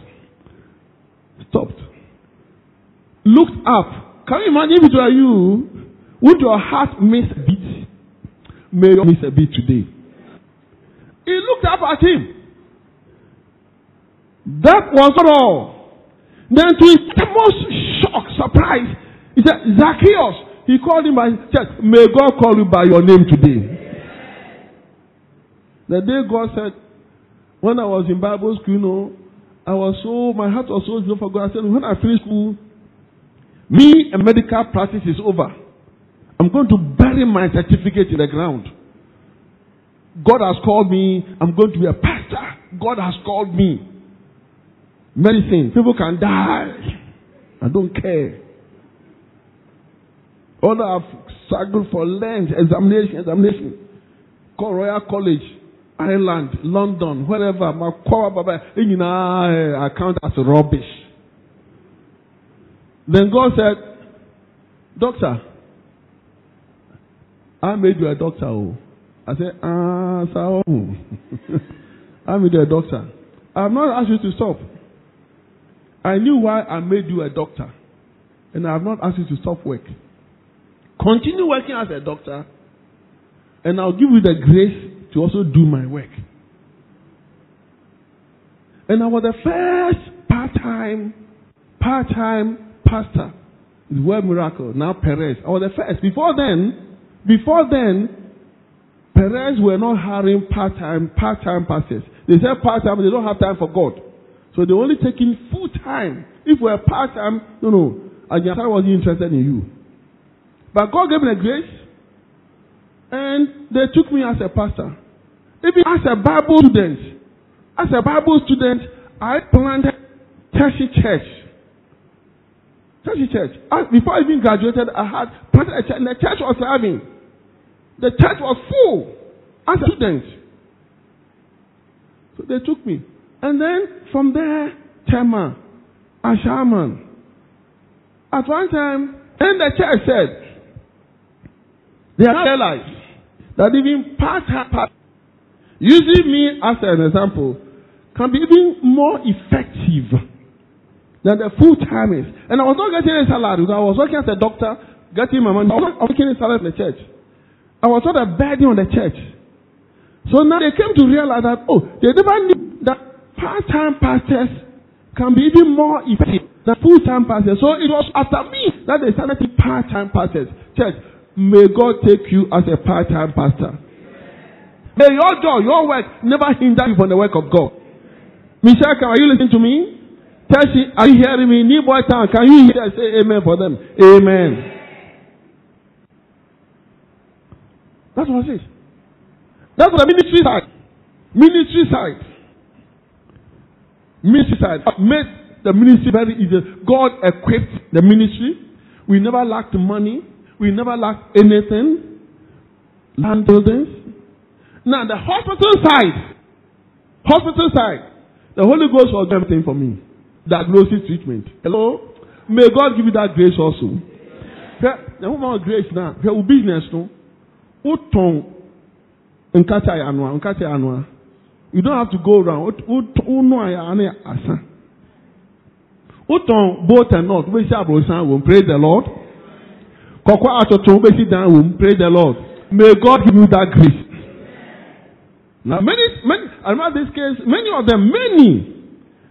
Stopped. Looked up. Can you imagine if it were you? Would your heart miss a beat? May you miss a beat today. He looked up at him. That was not all. Then to his most shock, surprise, he said, Zacchaeus. He called him by said, May God call you by your name today. The day God said, when I was in Bible school, you know, I was so, my heart was so for God. I said, when I finish school, me a medical practice is over. I'm going to bury my certificate in the ground. God has called me. I'm going to be a pastor. God has called me. Medicine. People can die. I don't care. All I've struggled for length, examination, examination. Call Royal College, Ireland, London, wherever. I count as rubbish. Then God said, Doctor, I made you a doctor. Oh. I said, ah, so <laughs> I made you a doctor. I have not asked you to stop. I knew why I made you a doctor. And I have not asked you to stop work. Continue working as a doctor, and I'll give you the grace to also do my work. And I was the first part-time, part-time pastor. It's word miracle. Now Perez. I was the first. Before then, before then, Perez were not hiring part-time, part-time pastors. They said part-time, they don't have time for God. So they're only taking full-time. If we're part-time, no, no. Ajahn wasn't interested in you. But God gave me the grace, and they took me as a pastor. Even as a Bible student, as a Bible student, I planted Tertiary Church. Tertiary Church. before I even graduated, I had planted a church, and the church was having. The church was full as a student. So they took me. And then from there, Tema, Ashaiman. At one time, then the church said, they realized that even part part using me as an example can be even more effective than the full timers. And I was not getting a salary I was working as a doctor, getting my money. I was not getting a salary in the church. I was not a burden on the church. So now they came to realize that, oh, they never knew that part-time pastors can be even more effective than full-time pastors. So it was after me that they started to part-time pastors. Church, May God take you as a part-time pastor. May your joy, your work never hinder you from the work of God. Michel, are you listening to me? Tashi, are you hearing me? Nii Boi Town, can you hear? Say amen for them. Amen. That's what it is. That's what the ministry side. Ministry side. Ministry side made the ministry very easy. God equipped the ministry. We never lacked money. We never lacked anything. Land buildings. Now, the hospital side, hospital side, the Holy Ghost was everything for me. Diagnosis treatment. Hello? May God give you that grace also. The woman of grace now, her business no. Uton nkata ya anwa, nkata ya anwa. You don't have to go around. Uno ya ane asa. Uton both and not. We say praise the Lord. Kọ̀kọ́ àtọ̀tọ̀ bẹ́sí down womb. Pray the Lord. May God give you that grace. Now, many, many, I remember this case, many of them, many.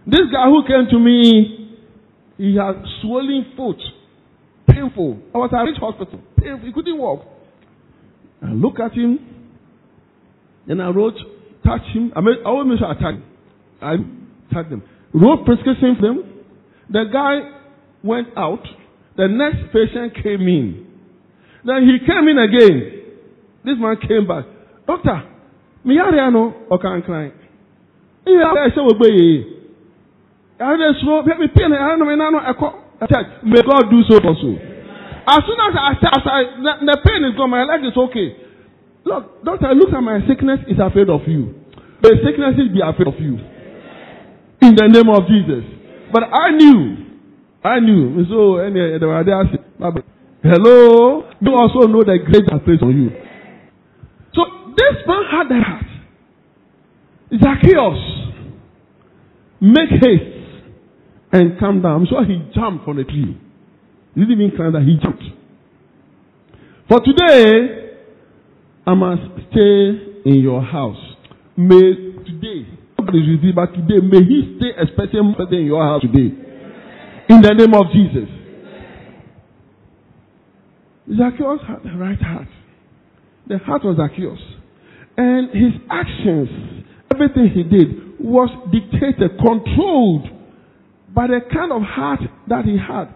This guy who came to me, he had swollen foot, painful. I was at a Ridge Hospital, painful. He couldn't walk. I look at him, then I wrote, touch him. I made, I always make sure I touch him. I touched them. Wrote prescription for them. The guy went out. The next patient came in. Then he came in again. This man came back. Doctor, me yare ano ɔkankran. Ayɛ sɛ wɔ gbɛ yie. Yare de suro me pin yare no me nano ɛkɔ. May God do so for so. As soon as I, as I the, pain is gone, my leg is okay. Look, doctor, look at my sickness is afraid of you. The sickness be afraid of you. In the name of Jesus. But I knew, I knew. So, anyway, the idea Hello. You also know the grace that placed on you. This man had that heart. Zacchaeus, make haste and come down. I'm sure he jumped from the tree. He didn't even climb that, he jumped. For today, I must stay in your house. May today, but today, may he stay especially in your house today. In the name of Jesus. Zacchaeus had the right heart. The heart was Zacchaeus. And his actions, everything he did, was dictated, controlled by the kind of heart that he had.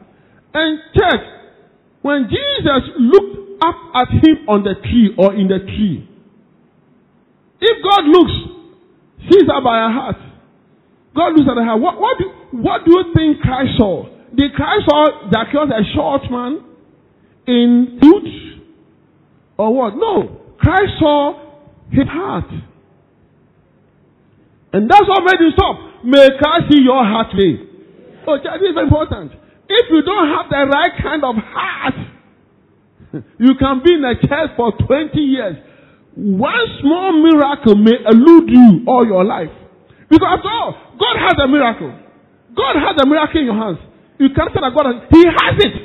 And church, when Jesus looked up at him on the tree or in the tree, if God looks, sees her by her heart, God looks at her heart. What, what, do, what do you think Christ saw? Did Christ saw Zacchaeus a short man in youth? Or what? No. Christ saw his heart. And that's what made him stop. May Christ see your heart today. Oh, this is important. If you don't have the right kind of heart, <laughs> you can be in a church for 20 years. One small miracle may elude you all your life. Because after all, God has a miracle. God has a miracle in your hands. You can't say that God has, He has it.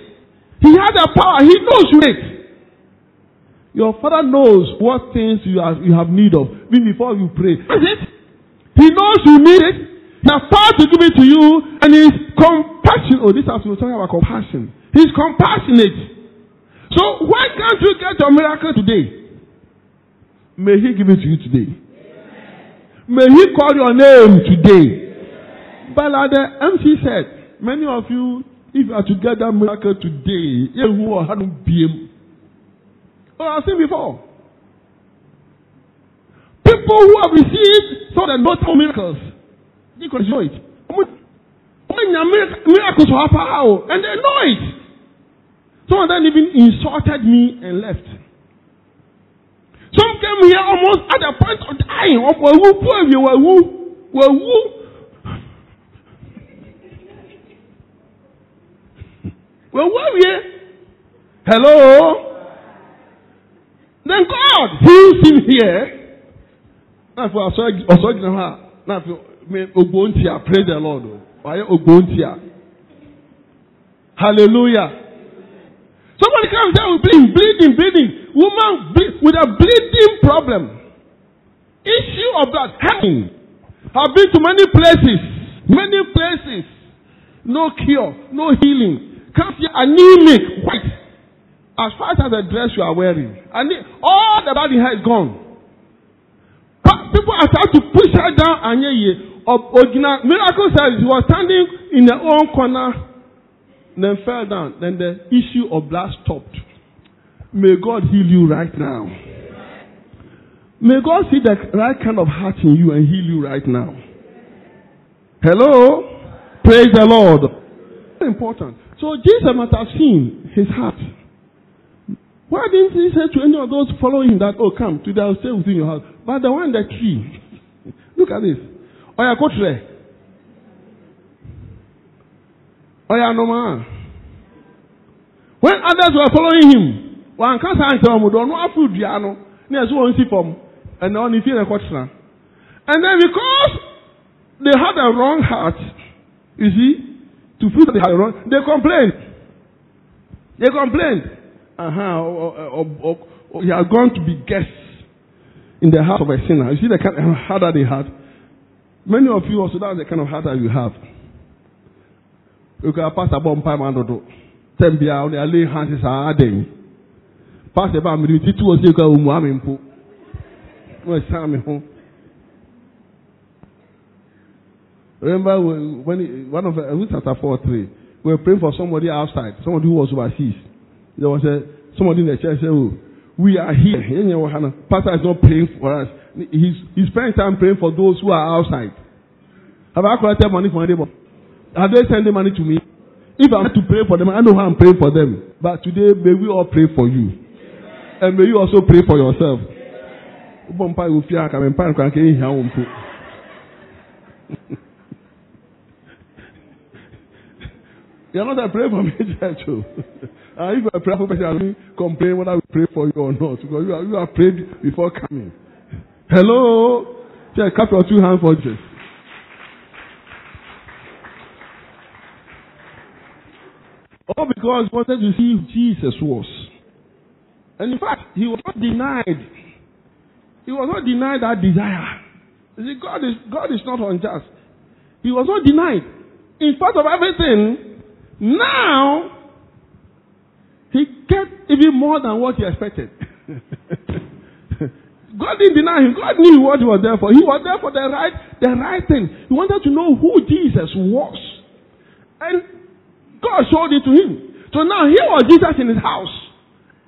He has the power. He knows you it. Your father knows what things you have, you have need of even before you pray. Is it? He knows you need it. He has power to give it to you, and He's compassionate. Oh, this has to talking about compassion. He's compassionate. So why can't you get your miracle today? May He give it to you today. May He call your name today. But like the MC said, many of you, if you are to get that miracle today, you who are Oh, I've seen before. People who have received some of the notable miracles, you can show it. Miracles will happen, and they know it. Some of them even insulted me and left. Some came here almost at the point of dying. Who, were who. Were who <laughs> Hello? Then God! Heals him here. Now, for na afei me ogbontia praise the lord wayɛ ogbontia hallelujah. Somebody comes there with bleeding bleeding bleeding. Woman ble with a bleeding problem. Issue of blood. Hanging. Have been to many places. Many places. No cure no healing. Can't see anemic as far as the dress you are wearing and all the body hair is gone people are trying to push her down and yeah, yeah. Ogina miracle says he was standing in the own corner, then fell down. Then the issue of blood stopped. May God heal you right now. May God see the right kind of heart in you and heal you right now. Hello? Praise the Lord. Important. So Jesus must have seen his heart. Why didn't he say to any of those following him that, oh, come, today I'll stay within your house? But the one the tree, <laughs> look at this. Oya kotre. Oya noma. When others were following him, one can't answer them, don't know food, Diano, near so on from, and on if you're a And then because they had a wrong heart, you see, to feel that they had a wrong, they complained. They complained uh-huh, or, or, or, or, you are going to be guests. in the heart of a sinner. You see the kind of heart that they had? Many of you also, that's the kind of heart that you have. You can pass a bomb pie man do. Ten be out there, lay hands is a day. Pass the bomb, you two or six of woman. Where's Sammy home? Remember when he, one of uh, chapter four three, we were praying for somebody outside, somebody who was overseas. There was a somebody in the church said, "Oh, we are here. Pastor is not praying for us. He's he's spending time praying for those who are outside. Have I collected money from anybody? Have they sent the money to me? If I'm to pray for them, I know how I'm praying for them. But today, may we all pray for you, and may you also pray for yourself. <laughs> You're not a prayer for me, <laughs> church. Oh. uh, if you're a prayerful person, I don't complain whether we pray for you or not. <laughs> Because you are, you are prayed before coming. Hello? Church, clap your two hands for Jesus. All because he wanted to see who Jesus was. And in fact, he was not denied. He was not denied that desire. You see, God is, God is not unjust. He was not denied. In spite of everything, now, he kept even more than what he expected. <laughs> God didn't deny him. God knew what he was there for. He was there for the right, the right thing. He wanted to know who Jesus was. And God showed it to him. So now here was Jesus in his house.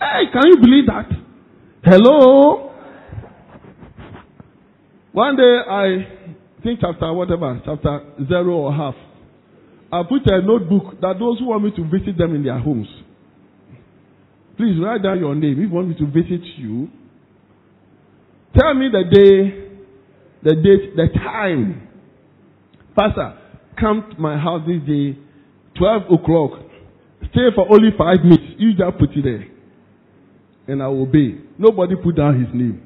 Hey, can you believe that? Hello? One day I think chapter whatever, chapter zero or half. I put a notebook that those who want me to visit them in their homes. Please write down your name if you want me to visit you. Tell me the day, the date, the time. Pastor, come to my house this day, 12 o'clock. Stay for only five minutes. You just put it there. And I obey. Nobody put down his name.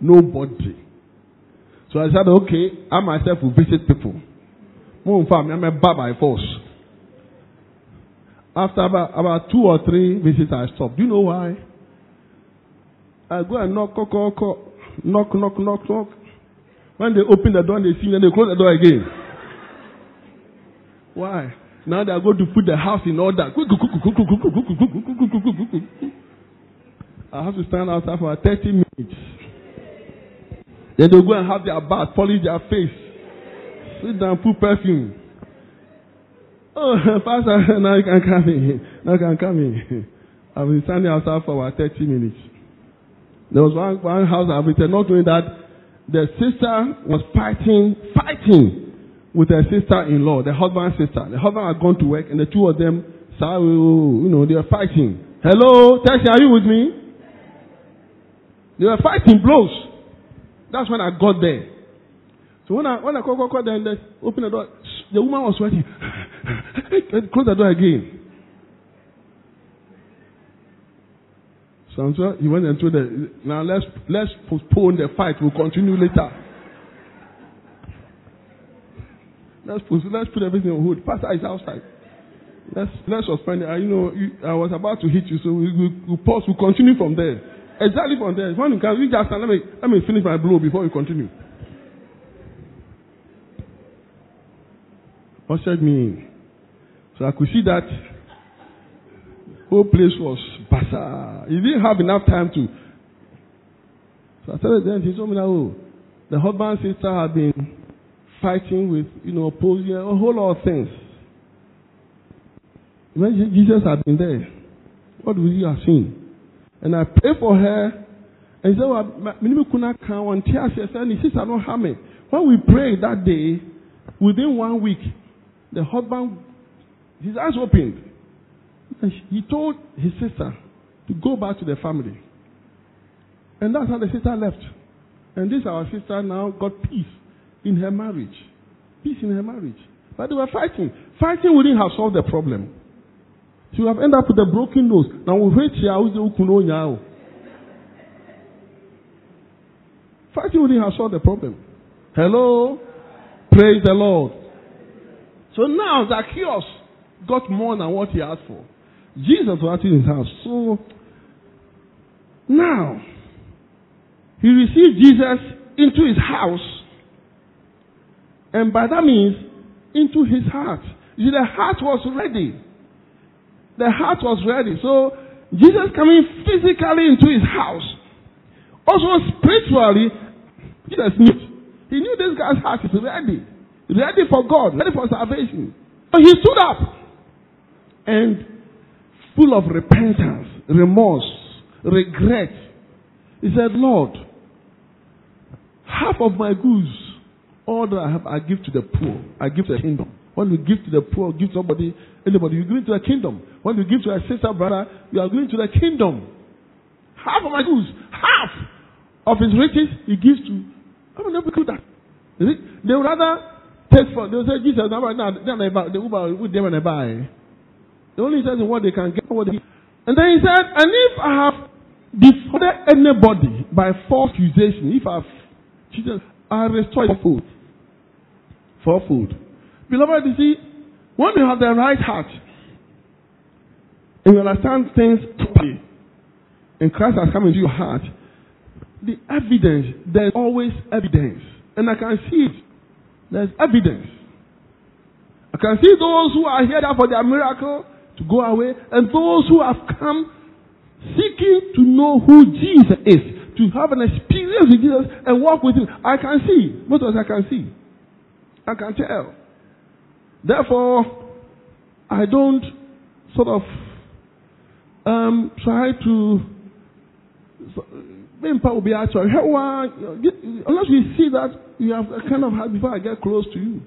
Nobody. So I said, okay, I myself will visit people. Move farm, I'm a by force. After about, about two or three visits, I stop. Do you know why? I go and knock, knock, knock, knock, knock, knock, knock. When they open the door, they see me, and they close the door again. Why? Now they are going to put the house in order. I have to stand outside for 30 minutes. Then they go and have their bath, polish their face. Sit down, put perfume. Oh, <laughs> Pastor, now you can come in. Now you can come in. I've been standing outside for about 30 minutes. There was one, one house I've been not doing that. The sister was fighting, fighting with her sister-in-law, the husband's sister. The husband had gone to work, and the two of them, you know, they were fighting. Hello, Tessie, are you with me? They were fighting blows. That's when I got there. So when I when I call call call then open the door, the woman was sweating. <laughs> Close the door again. So he went into the now let's let's postpone the fight. We'll continue later. Let's put let's put everything on hold. Pastor is outside. Let's let's suspend it. I, you know, you, I was about to hit you, so we we we'll pause. We'll continue from there. Exactly from there. When you can, you just let me let me finish my blow before we continue. ushered me. So I could see that whole place was bazaar. He didn't have enough time to. So I started then he told me that oh, the husband and sister had been fighting with, you know, opposing a whole lot of things. When Jesus had been there. What would you have seen? And I prayed for her. And he said, well, me couldn't come on tears. She said, sister, don't harm me. When we prayed that day, within one week, the husband, his eyes opened. He told his sister to go back to the family. And that's how the sister left. And this our sister now got peace in her marriage. Peace in her marriage. But they were fighting. Fighting wouldn't have solved the problem. She would have ended up with a broken nose. Now we wait here. Fighting wouldn't have solved the problem. Hello? Praise the Lord. So now Zacchaeus got more than what he asked for. Jesus was in his house. So now he received Jesus into his house, and by that means, into his heart. See, the heart was ready. The heart was ready. So, Jesus coming physically into his house. Also, spiritually, Jesus knew. He knew this guy's heart is ready. Ready for God, ready for salvation. So he stood up and full of repentance, remorse, regret. He said, Lord, half of my goods, all that I have, I give to the poor. I give to the kingdom. When you give to the poor, give somebody, anybody, you're give to the kingdom. When you give to a sister, brother, you are going to the kingdom. Half of my goods, half of his riches, he gives to. I will never do that. They would rather take for, they will say, Jesus, now, now, now, the Uber, with them and they buy. The only says what they can get, what they And then he said, and if I have defrauded anybody by false accusation, if I have cheated, I restore. For food. Beloved, you see, when you have the right heart, and you understand things properly, and Christ has come into your heart, the evidence, there's always evidence. And I can see it. There's evidence. I can see those who are here for their miracle to go away, and those who have come seeking to know who Jesus is, to have an experience with Jesus and walk with Him. I can see. Most of us I can see. I can tell. Therefore, I don't sort of um, try to. Unless we see that you have a kind of heart before I get close to you.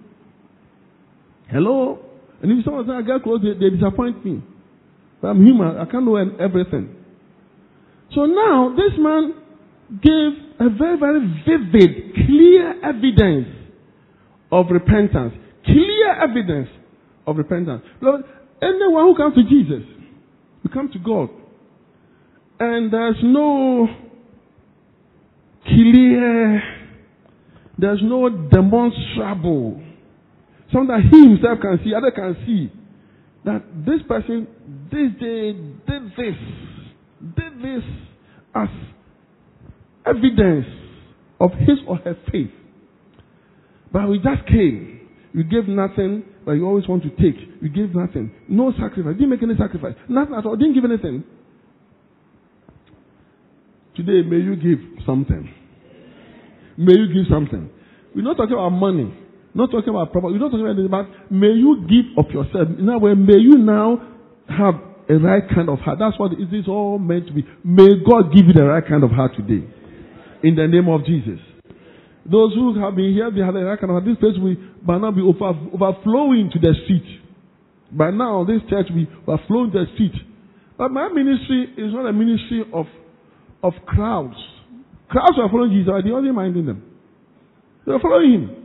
Hello? And if someone says I get close, they, they disappoint me. But I'm human. I can't know everything. So now, this man gave a very, very vivid, clear evidence of repentance. Clear evidence of repentance. Lord, anyone who comes to Jesus, you come to God. And there's no clear, there's no demonstrable Something that he himself can see, other can see. That this person, this day, did this, did this as evidence of his or her faith. But we just came. You gave nothing, but you always want to take. You gave nothing. No sacrifice. Didn't make any sacrifice. Nothing at all. Didn't give anything. Today, may you give something. May you give something. We're not talking about money. Not talking about property. We're not talking about anything, but may you give of yourself. In other words, may you now have a right kind of heart. That's what it is all meant to be. May God give you the right kind of heart today. In the name of Jesus. Those who have been here, they have the right kind of heart. This place will by now be over, overflowing to the street. By now, this church will overflow to the street. But my ministry is not a ministry of, of crowds. Crowds are following Jesus, are the only minding them. They're following him.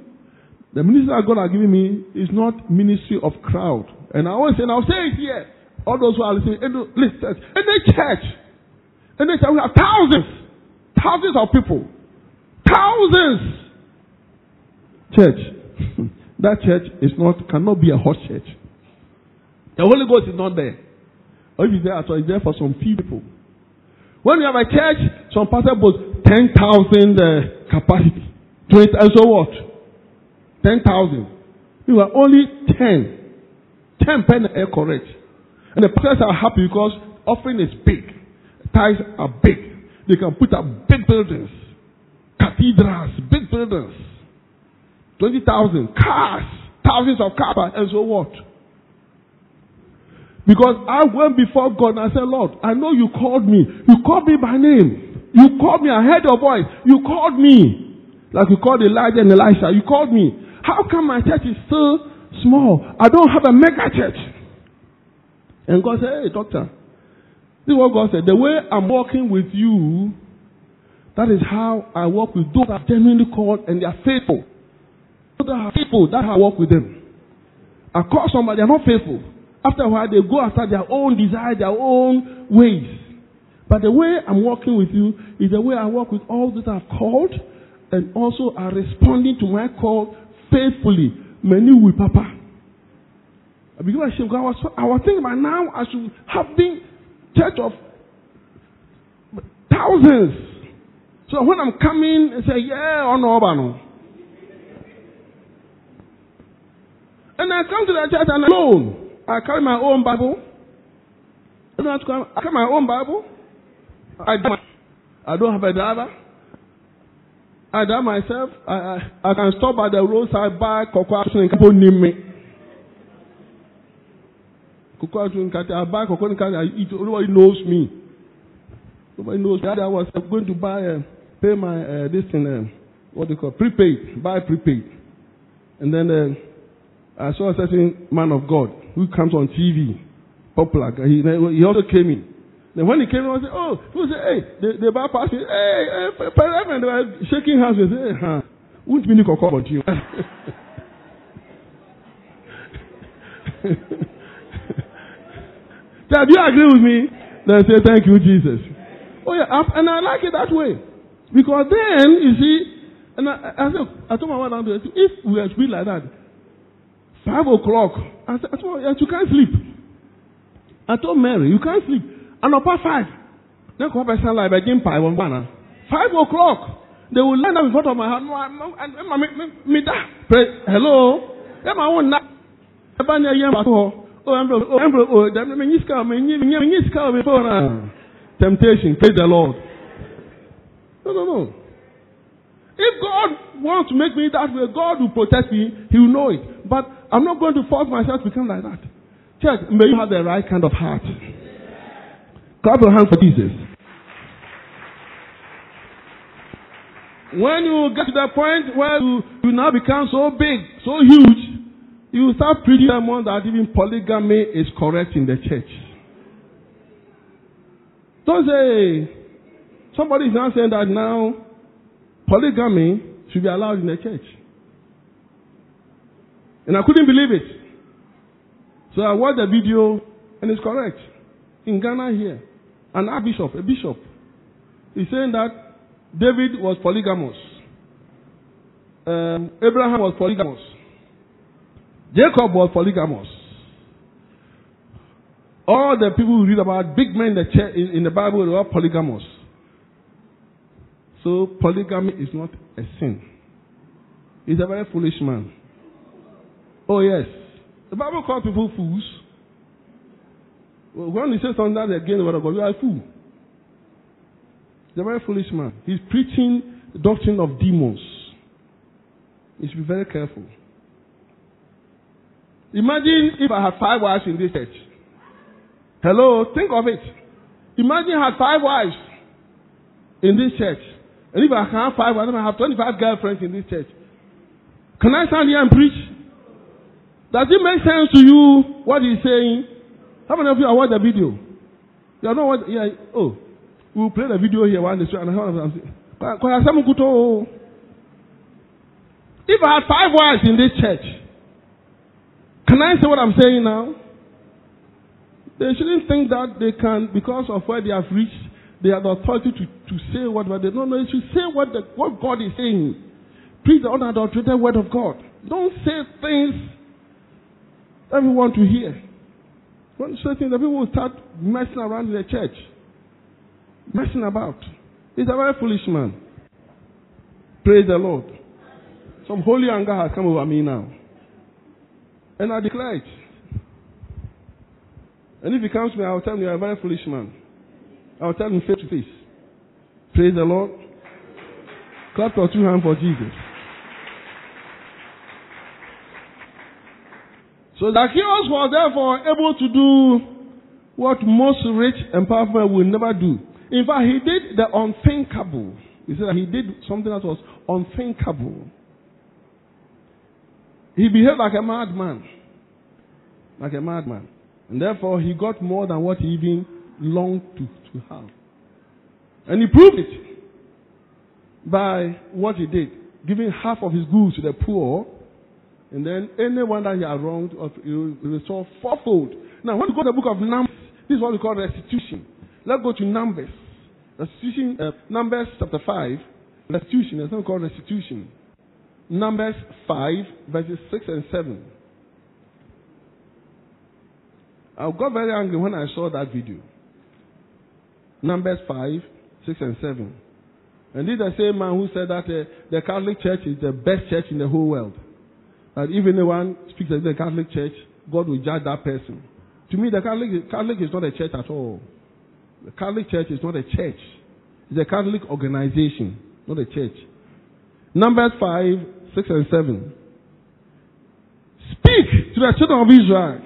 The ministry that God has given me is not ministry of crowd. And I always say, and I'll say it here. All those who are listening, in the, listen, in the church, in the church, we have thousands, thousands of people. Thousands. Church. <laughs> that church is not, cannot be a hot church. The Holy Ghost is not there. Or if it's there at all, it's there for some few people. When you have a church, some pastor boasts 10,000 uh, capacity. 20, and so what? 10,000. You were only 10. 10 pen are correct. And the pastors are happy because offering is big. Tithes are big. They can put up big buildings, cathedrals, big buildings. 20,000 cars, thousands of cars, and so what? Because I went before God and I said, Lord, I know you called me. You called me by name. You called me. I heard your voice. You called me. Like you called Elijah and Elisha. You called me. How come my church is so small? I don't have a mega church. And God said, Hey, doctor, this is what God said. The way I'm walking with you, that is how I walk with those that are genuinely called and they are faithful. Those that are faithful, that I walk with them. I call somebody, they are not faithful. After a while, they go after their own desire, their own ways. But the way I'm walking with you is the way I walk with all that I've called and also are responding to my call faithfully. Many will, Papa. I became ashamed. I was, I was thinking by now I should have been church of thousands. So when I'm coming, I say, yeah, on Obano. And I come to the church and alone. I carry my own Bible. I carry my own Bible. I don't have a driver. I drive myself. I, I, I can stop at the roadside buy cocoa and people need me. Cocoa and I buy cocoa and I eat. Nobody knows me. Nobody knows that I was going to buy, uh, pay my, uh, this thing, uh, what they call, prepaid. Buy prepaid. And then uh, I saw a certain man of God who comes on TV, popular. He, he also came in. Then when he came I said, oh, people say, hey, they, they bypass me. Hey, hey, Reverend, they were shaking hands. Say, hey, huh, won't be Nico about you. so, do you agree with me? Then say, thank you, Jesus. Oh, yeah, and I like it that way. Because then, you see, and I, I, said, I told my wife, if we had to be like that, five o'clock, I said, I told you can't sleep. I told Mary, you can't sleep. Upon five, then come person like begin pie one banner. Five o'clock, they will line up in front of my house. No, I'm, I'm, me da. Pray, hello. Yeah, my own. Eba ni ayi mba to. Oh, I'm oh, I'm oh, them me nyiska me nyi me nyi nyiska me phone. Temptation, praise the Lord. No, no, no. If God wants to make me that way, God will protect me. He will know it. But I'm not going to force myself to become like that. Church, may you have the right kind of heart. Clap your hands for Jesus. When you get to that point where you, you now become so big, so huge, you start preaching someone that even polygamy is correct in the church. Don't say, somebody is now saying that now polygamy should be allowed in the church. And I couldn't believe it. So I watched the video and it's correct. In Ghana here, an archbishop, a bishop, is saying that David was polygamous. Um, Abraham was polygamous. Jacob was polygamous. All the people who read about big men in the, church, in, in the Bible were polygamous. So polygamy is not a sin. He's a very foolish man. Oh yes. The Bible calls people fools. When he says that again the word of God, you are a fool. He's a very foolish man. He's preaching the doctrine of demons. You should be very careful. Imagine if I had five wives in this church. Hello, think of it. Imagine I had five wives in this church. And if I have five, I have 25 girlfriends in this church. Can I stand here and preach? Does it make sense to you what he's saying? How many of you have watched the video? You have not watched, yeah, oh, we'll play the video here one day. Oh. If I had five wives in this church, can I say what I'm saying now? They shouldn't think that they can, because of where they have reached, they have the authority to, to say what they don't know. They should say what, the, what God is saying. Preach the unadulterated word of God. Don't say things that we want to hear. Say things that people will start messing around in the church. Messing about. He's a very foolish man. Praise the Lord. Some holy anger has come over me now. And I declare it. And if he comes to me, I will tell him you're a very foolish man. I will tell him face to face. Praise the Lord. Clap your two hands for Jesus. So Zacchaeus was therefore able to do what most rich and powerful will never do. In fact, he did the unthinkable. He said that he did something that was unthinkable. He behaved like a madman. Like a madman. And therefore, he got more than what he even longed to, to have. And he proved it by what he did, giving half of his goods to the poor and then anyone that you are wronged, you will restore fourfold. Now, when you go to the book of Numbers, this is what we call restitution. Let's go to Numbers. Restitution, uh, Numbers chapter 5. Restitution, there's something called restitution. Numbers 5, verses 6 and 7. I got very angry when I saw that video. Numbers 5, 6 and 7. And this is the same man who said that uh, the Catholic Church is the best church in the whole world. That if anyone speaks against the Catholic Church, God will judge that person. To me, the Catholic, Catholic is not a church at all. The Catholic Church is not a church. It's a Catholic organization, not a church. Numbers 5, 6, and 7. Speak to the children of Israel.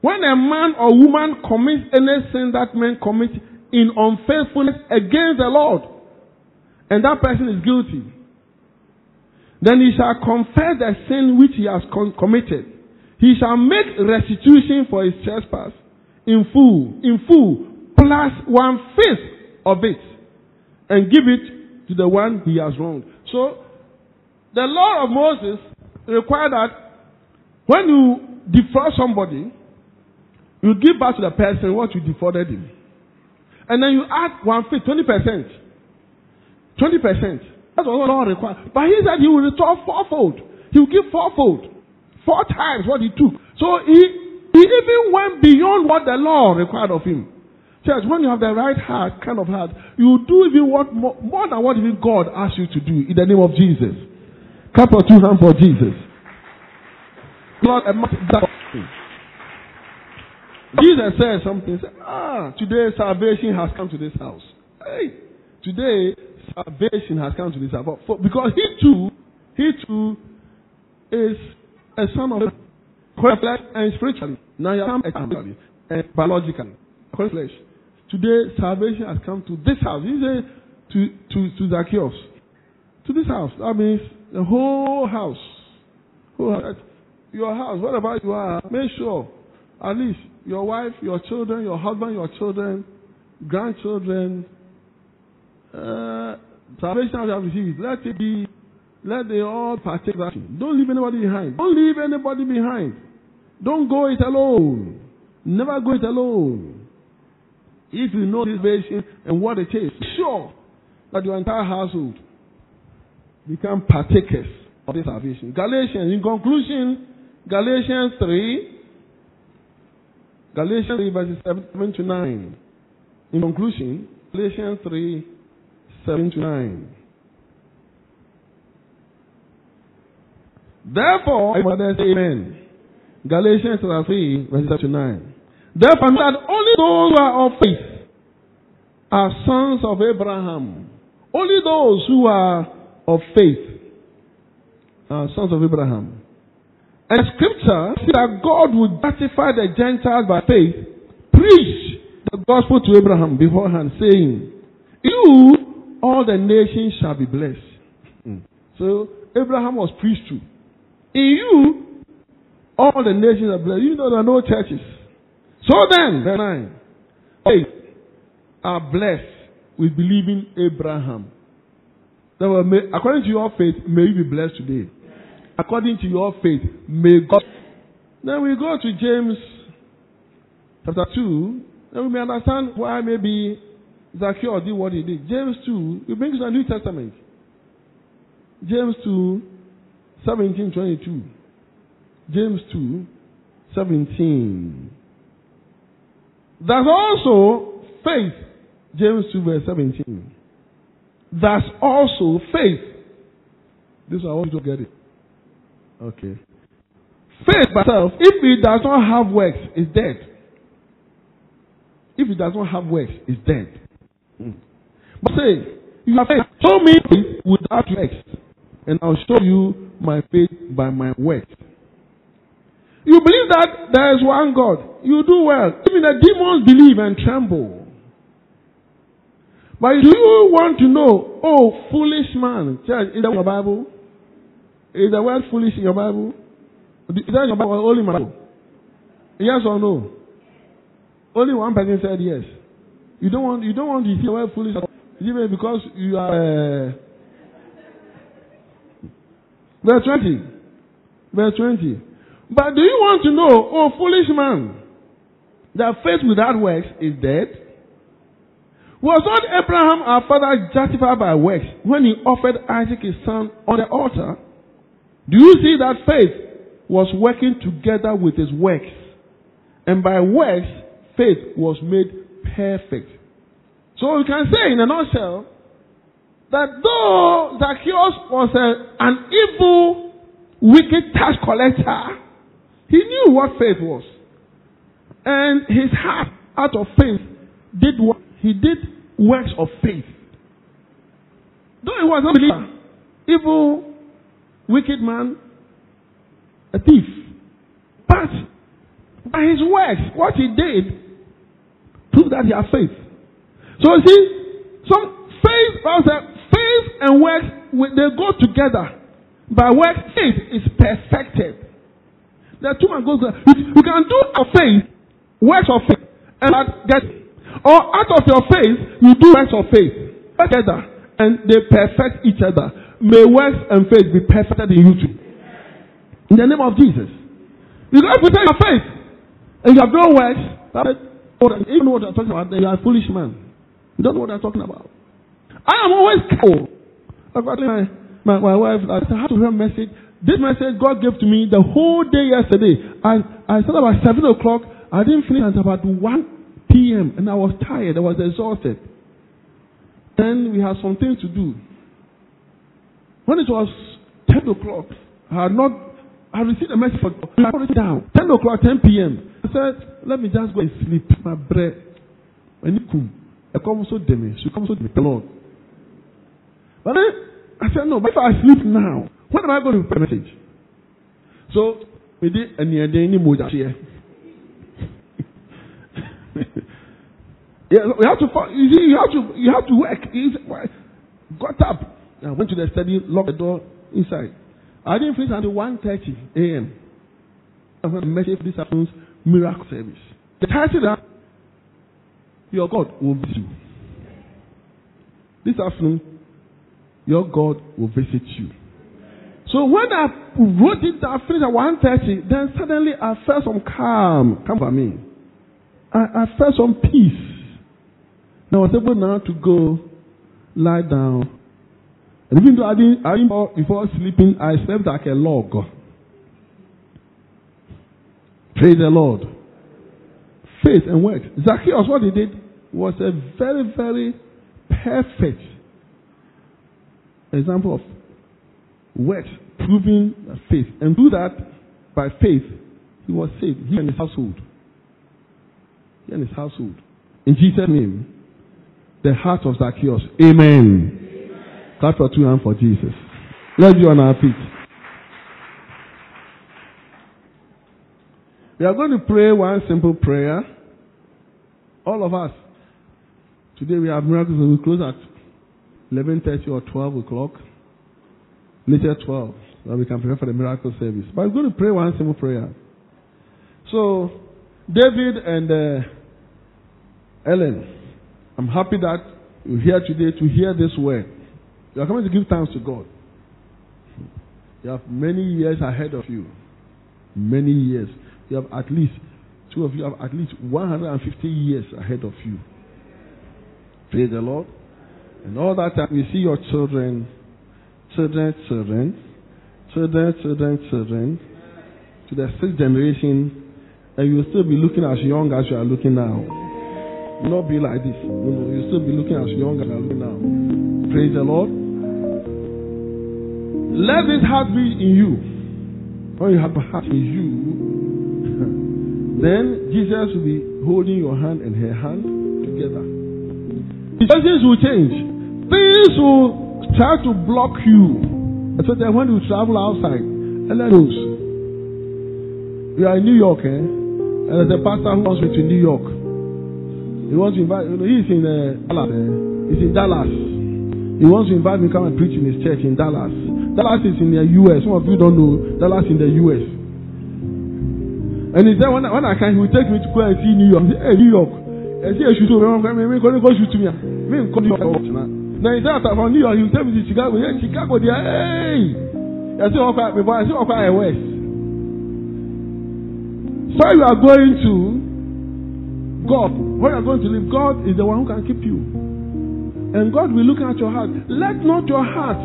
When a man or woman commits any sin that man commits in unfaithfulness against the Lord, and that person is guilty, then he shall confess the sin which he has con- committed. He shall make restitution for his trespass in full, in full, plus one fifth of it, and give it to the one he has wronged. So, the law of Moses required that when you defraud somebody, you give back to the person what you defrauded him. And then you add one fifth, 20%. 20%. That's what the law requires. But he said he will return fourfold. He will give fourfold. Four times what he took. So he, he even went beyond what the law required of him. Church, when you have the right heart, kind of heart, you do even what more, more than what even God asks you to do in the name of Jesus. Clap your two hands for Jesus. Lord, Jesus said something. Ah, today salvation has come to this house. Hey, today salvation has come to this house. For, because he too, he too is a son of flesh and spiritually. Now you come spiritually and biologically. Flesh. Today salvation has come to this house. He said to, to, to Zacchaeus. To this house. That means the whole house. Whole house. Your house, wherever you are, make sure at least your wife, your children, your husband, your children, grandchildren, uh, salvation have received, let it be, let they all partake that. Don't leave anybody behind. Don't leave anybody behind. Don't go it alone. Never go it alone. If you know this salvation and what it is, sure that your entire household become partakers of this salvation. Galatians, in conclusion, Galatians 3, Galatians 3 verses 7 to 9. In conclusion, Galatians 3, 7 to 9. Therefore, I say amen. Galatians 3, verses 7 to 9. Therefore, that only those who are of faith are sons of Abraham. Only those who are of faith are sons of Abraham. And scripture says that God would justify the Gentiles by faith, preach the gospel to Abraham beforehand, saying, You, all the nations shall be blessed. Mm. So Abraham was preached to. In you, all the nations are blessed. You know there are no churches. So then, verse 9, faith are blessed with believing Abraham. According to your faith, may you be blessed today according to your faith. May God. Then we go to James chapter 2. Then we may understand why maybe Zacchaeus did what he did. James 2, we bring to the New Testament. James 2, 17, 22. James 2, 17. That's also faith. James 2, verse 17. That's also faith. This is I want you to get it. Okay. Faith by itself, if it does not have works, is dead. If it does not have works, is dead. But say, you have faith. Show me faith without works, and I'll show you my faith by my works. You believe that there is one God. You do well. Even the demons believe and tremble. But do you want to know, oh, foolish man? Church, is that in the Bible? Is the word foolish in your Bible? Is that your Bible only my Bible? Yes or no? Only one person said yes. You don't want you don't want to hear word foolish even because you are uh, verse twenty. Verse twenty. But do you want to know, oh foolish man, that faith without works is dead? Was not Abraham our father justified by works when he offered Isaac his son on the altar? Do you see that faith was working together with his works? And by works, faith was made perfect. So we can say in a nutshell that though Zacchaeus was a, an evil, wicked tax collector, he knew what faith was. And his heart, out of faith, did what? He did works of faith. Though he was not a believer, evil, wicked man, a thief. But by his works, what he did, proved that he had faith. So you see, some faith, faith and works, they go together. By works, faith is perfected. Are two man goes there. You, you can do a faith, works of faith, and get, or out of your faith, you do works of faith together, and they perfect each other. May works and faith be perfected in you too. In the name of Jesus. You got to present your faith. And you have no works. Even what I'm talking about, then you are a foolish man. You don't know what I'm talking about. I am always careful. My, my, my wife, I have to hear a message. This message God gave to me the whole day yesterday. I, I started about 7 o'clock. I didn't finish until about 1 p.m. And I was tired. I was exhausted. Then we had some things to do. When it was 10 o'clock, I had not, I received a message for, I put it down. 10 o'clock, 10 p.m. I said, let me just go and sleep. My breath. When you come, I come so dim, she comes so the Lord. But then, I said, no, but if I sleep now, when am I going to prepare a message? So, we did a near day mood here. <laughs> Yeah, you have to. You see, you have to. You have to work. Got up. I went to the study, locked the door inside. I didn't finish until 1.30 a.m. I'm going to message this afternoon's miracle service. The title that your God will visit you. This afternoon, your God will visit you. So when I wrote it, I finished at 1.30, then suddenly I felt some calm come for me. I, I felt some peace. And I was able now to go lie down and even though I didn't, I didn't before sleeping, I slept like a log. Praise the Lord. Faith and works. Zacchaeus, what he did was a very, very perfect example of works proving faith. And through that by faith, he was saved. He and his household. He and his household. In Jesus' name, the heart of Zacchaeus. Amen. Clap your two hands for Jesus. Let's be on our feet. We are going to pray one simple prayer. All of us. Today we have miracles we close at 11.30 or 12 o'clock. Later 12. So we can prepare for the miracle service. But we're going to pray one simple prayer. So, David and uh, Ellen, I'm happy that you're here today to hear this word. You are coming to give thanks to God. You have many years ahead of you. Many years. You have at least, two of you have at least 150 years ahead of you. Praise the Lord. And all that time, you see your children, children, children, children, children, children, to the sixth generation, and you'll still be looking as young as you are looking now. Not be like this. You'll still be looking as young as you are looking now. Praise the Lord. Let this heart be in you. When you have a heart in you, then Jesus will be holding your hand and her hand together. Things will change. Things will try to block you. So that when you travel outside, and then knows. You are in New York, eh? And there's a pastor who wants me to New York. He wants to invite, you know, he's in uh, Dallas. Eh? He's in Dallas. He wants to invite me to come and preach in his church in Dallas. Dallas is in the US. Some of you don't know Dallas in the US. And he said, when I, when I can, he will take me to go and see New York. Say, hey, New York. I say, shoot me. Me go go shoot me. Me go New York. Now he said, from New York, he will take me to Chicago. Yeah, Chicago there. Hey. I say, okay, before I say, okay, West. So you are going to God. Where you are going to live, God is the one who can keep you. And God will look at your heart. Let not your heart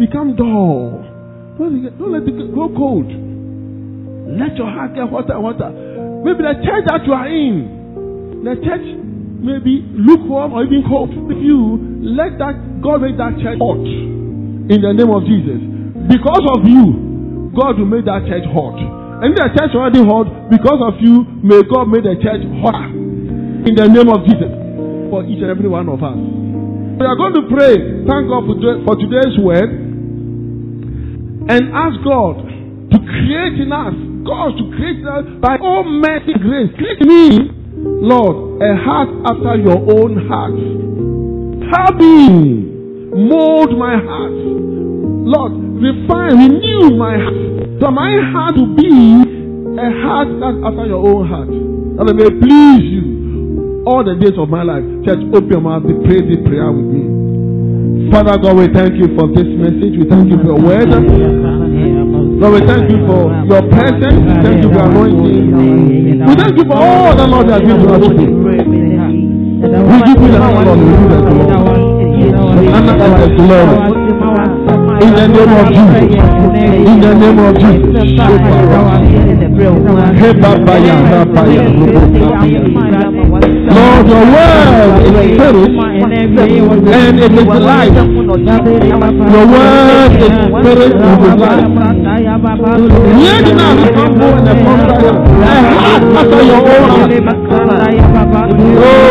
become dull. Don't, let it go cold. Let your heart get hotter and hotter. Maybe the church that you are in, the church may be lukewarm or even cold with you. Let that God make that church hot in the name of Jesus. Because of you, God will make that church hot. And the church already hot because of you, may God make the church hotter in the name of Jesus for each and every one of us. We are going to pray, thank God for today's word, and ask God to create in us, God to create us by almighty grace. Create me, Lord, a heart after your own heart. Help me mold my heart. Lord, refine, renew my heart. So my heart will be a heart that's after your own heart. That it may please you all the days of my life. Church, open your mouth and pray this prayer with me. Father God, we thank you for this message. We thank you for your word. Lord, we thank you for your presence. We thank you for anointing. We thank you for all the Lord has given to us today. We give you the honor, Lord. We give you the glory. The glory. In the name of Jesus. In the name of Jesus. Lord, your word is spirit and it is life. Your word is spirit and is life. Yet now the humble and the contrite, a heart after your own heart. Oh,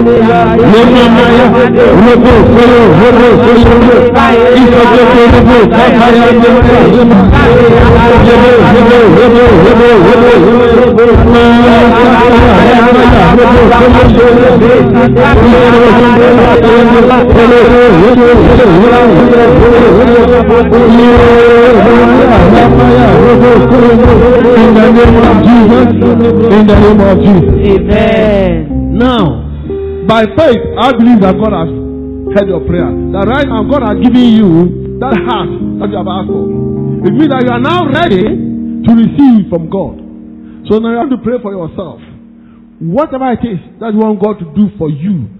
Kabaya, In the name of Jesus. In the name of Jesus. Amen. Now, by faith, I believe that God has heard your prayer. That right now, God has given you that heart that you have asked for. It means that you are now ready to receive from God. So now you have to pray for yourself. Whatever it is that you want God to do for you,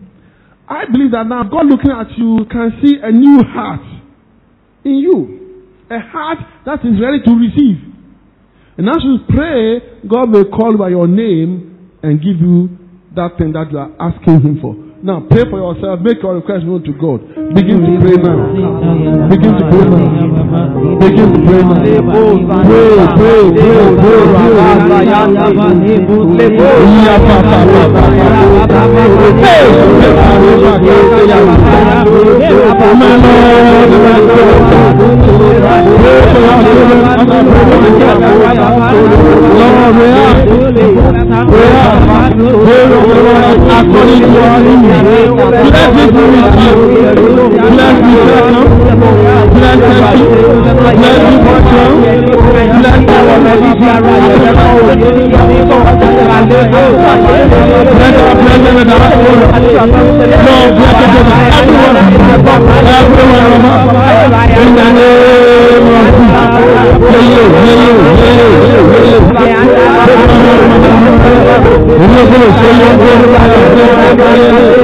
I believe that now God looking at you can see a new heart in you. A heart that is ready to receive. And as you pray, God will call by your name and give you that thing that you are asking Him for. Now pray for yourself. Make your request known to God. Begin to pray now. Begin to pray now. Begin to pray now. Pray, pray, pray, pray, Lord, we ask, we ask, according to our Bless this ministry. Bless the church. Bless the people. Bless the pastor. Bless our Bless our president and our Lord, bless everyone. Everyone of us. In the name of Jesus. You, you, hey, you, In the name of Jesus.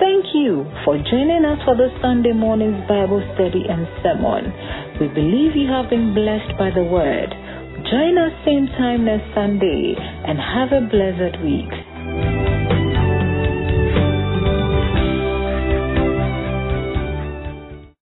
Thank you for joining us for this Sunday morning's Bible study and sermon. We believe you have been blessed by the word. Join us same time next Sunday and have a blessed week.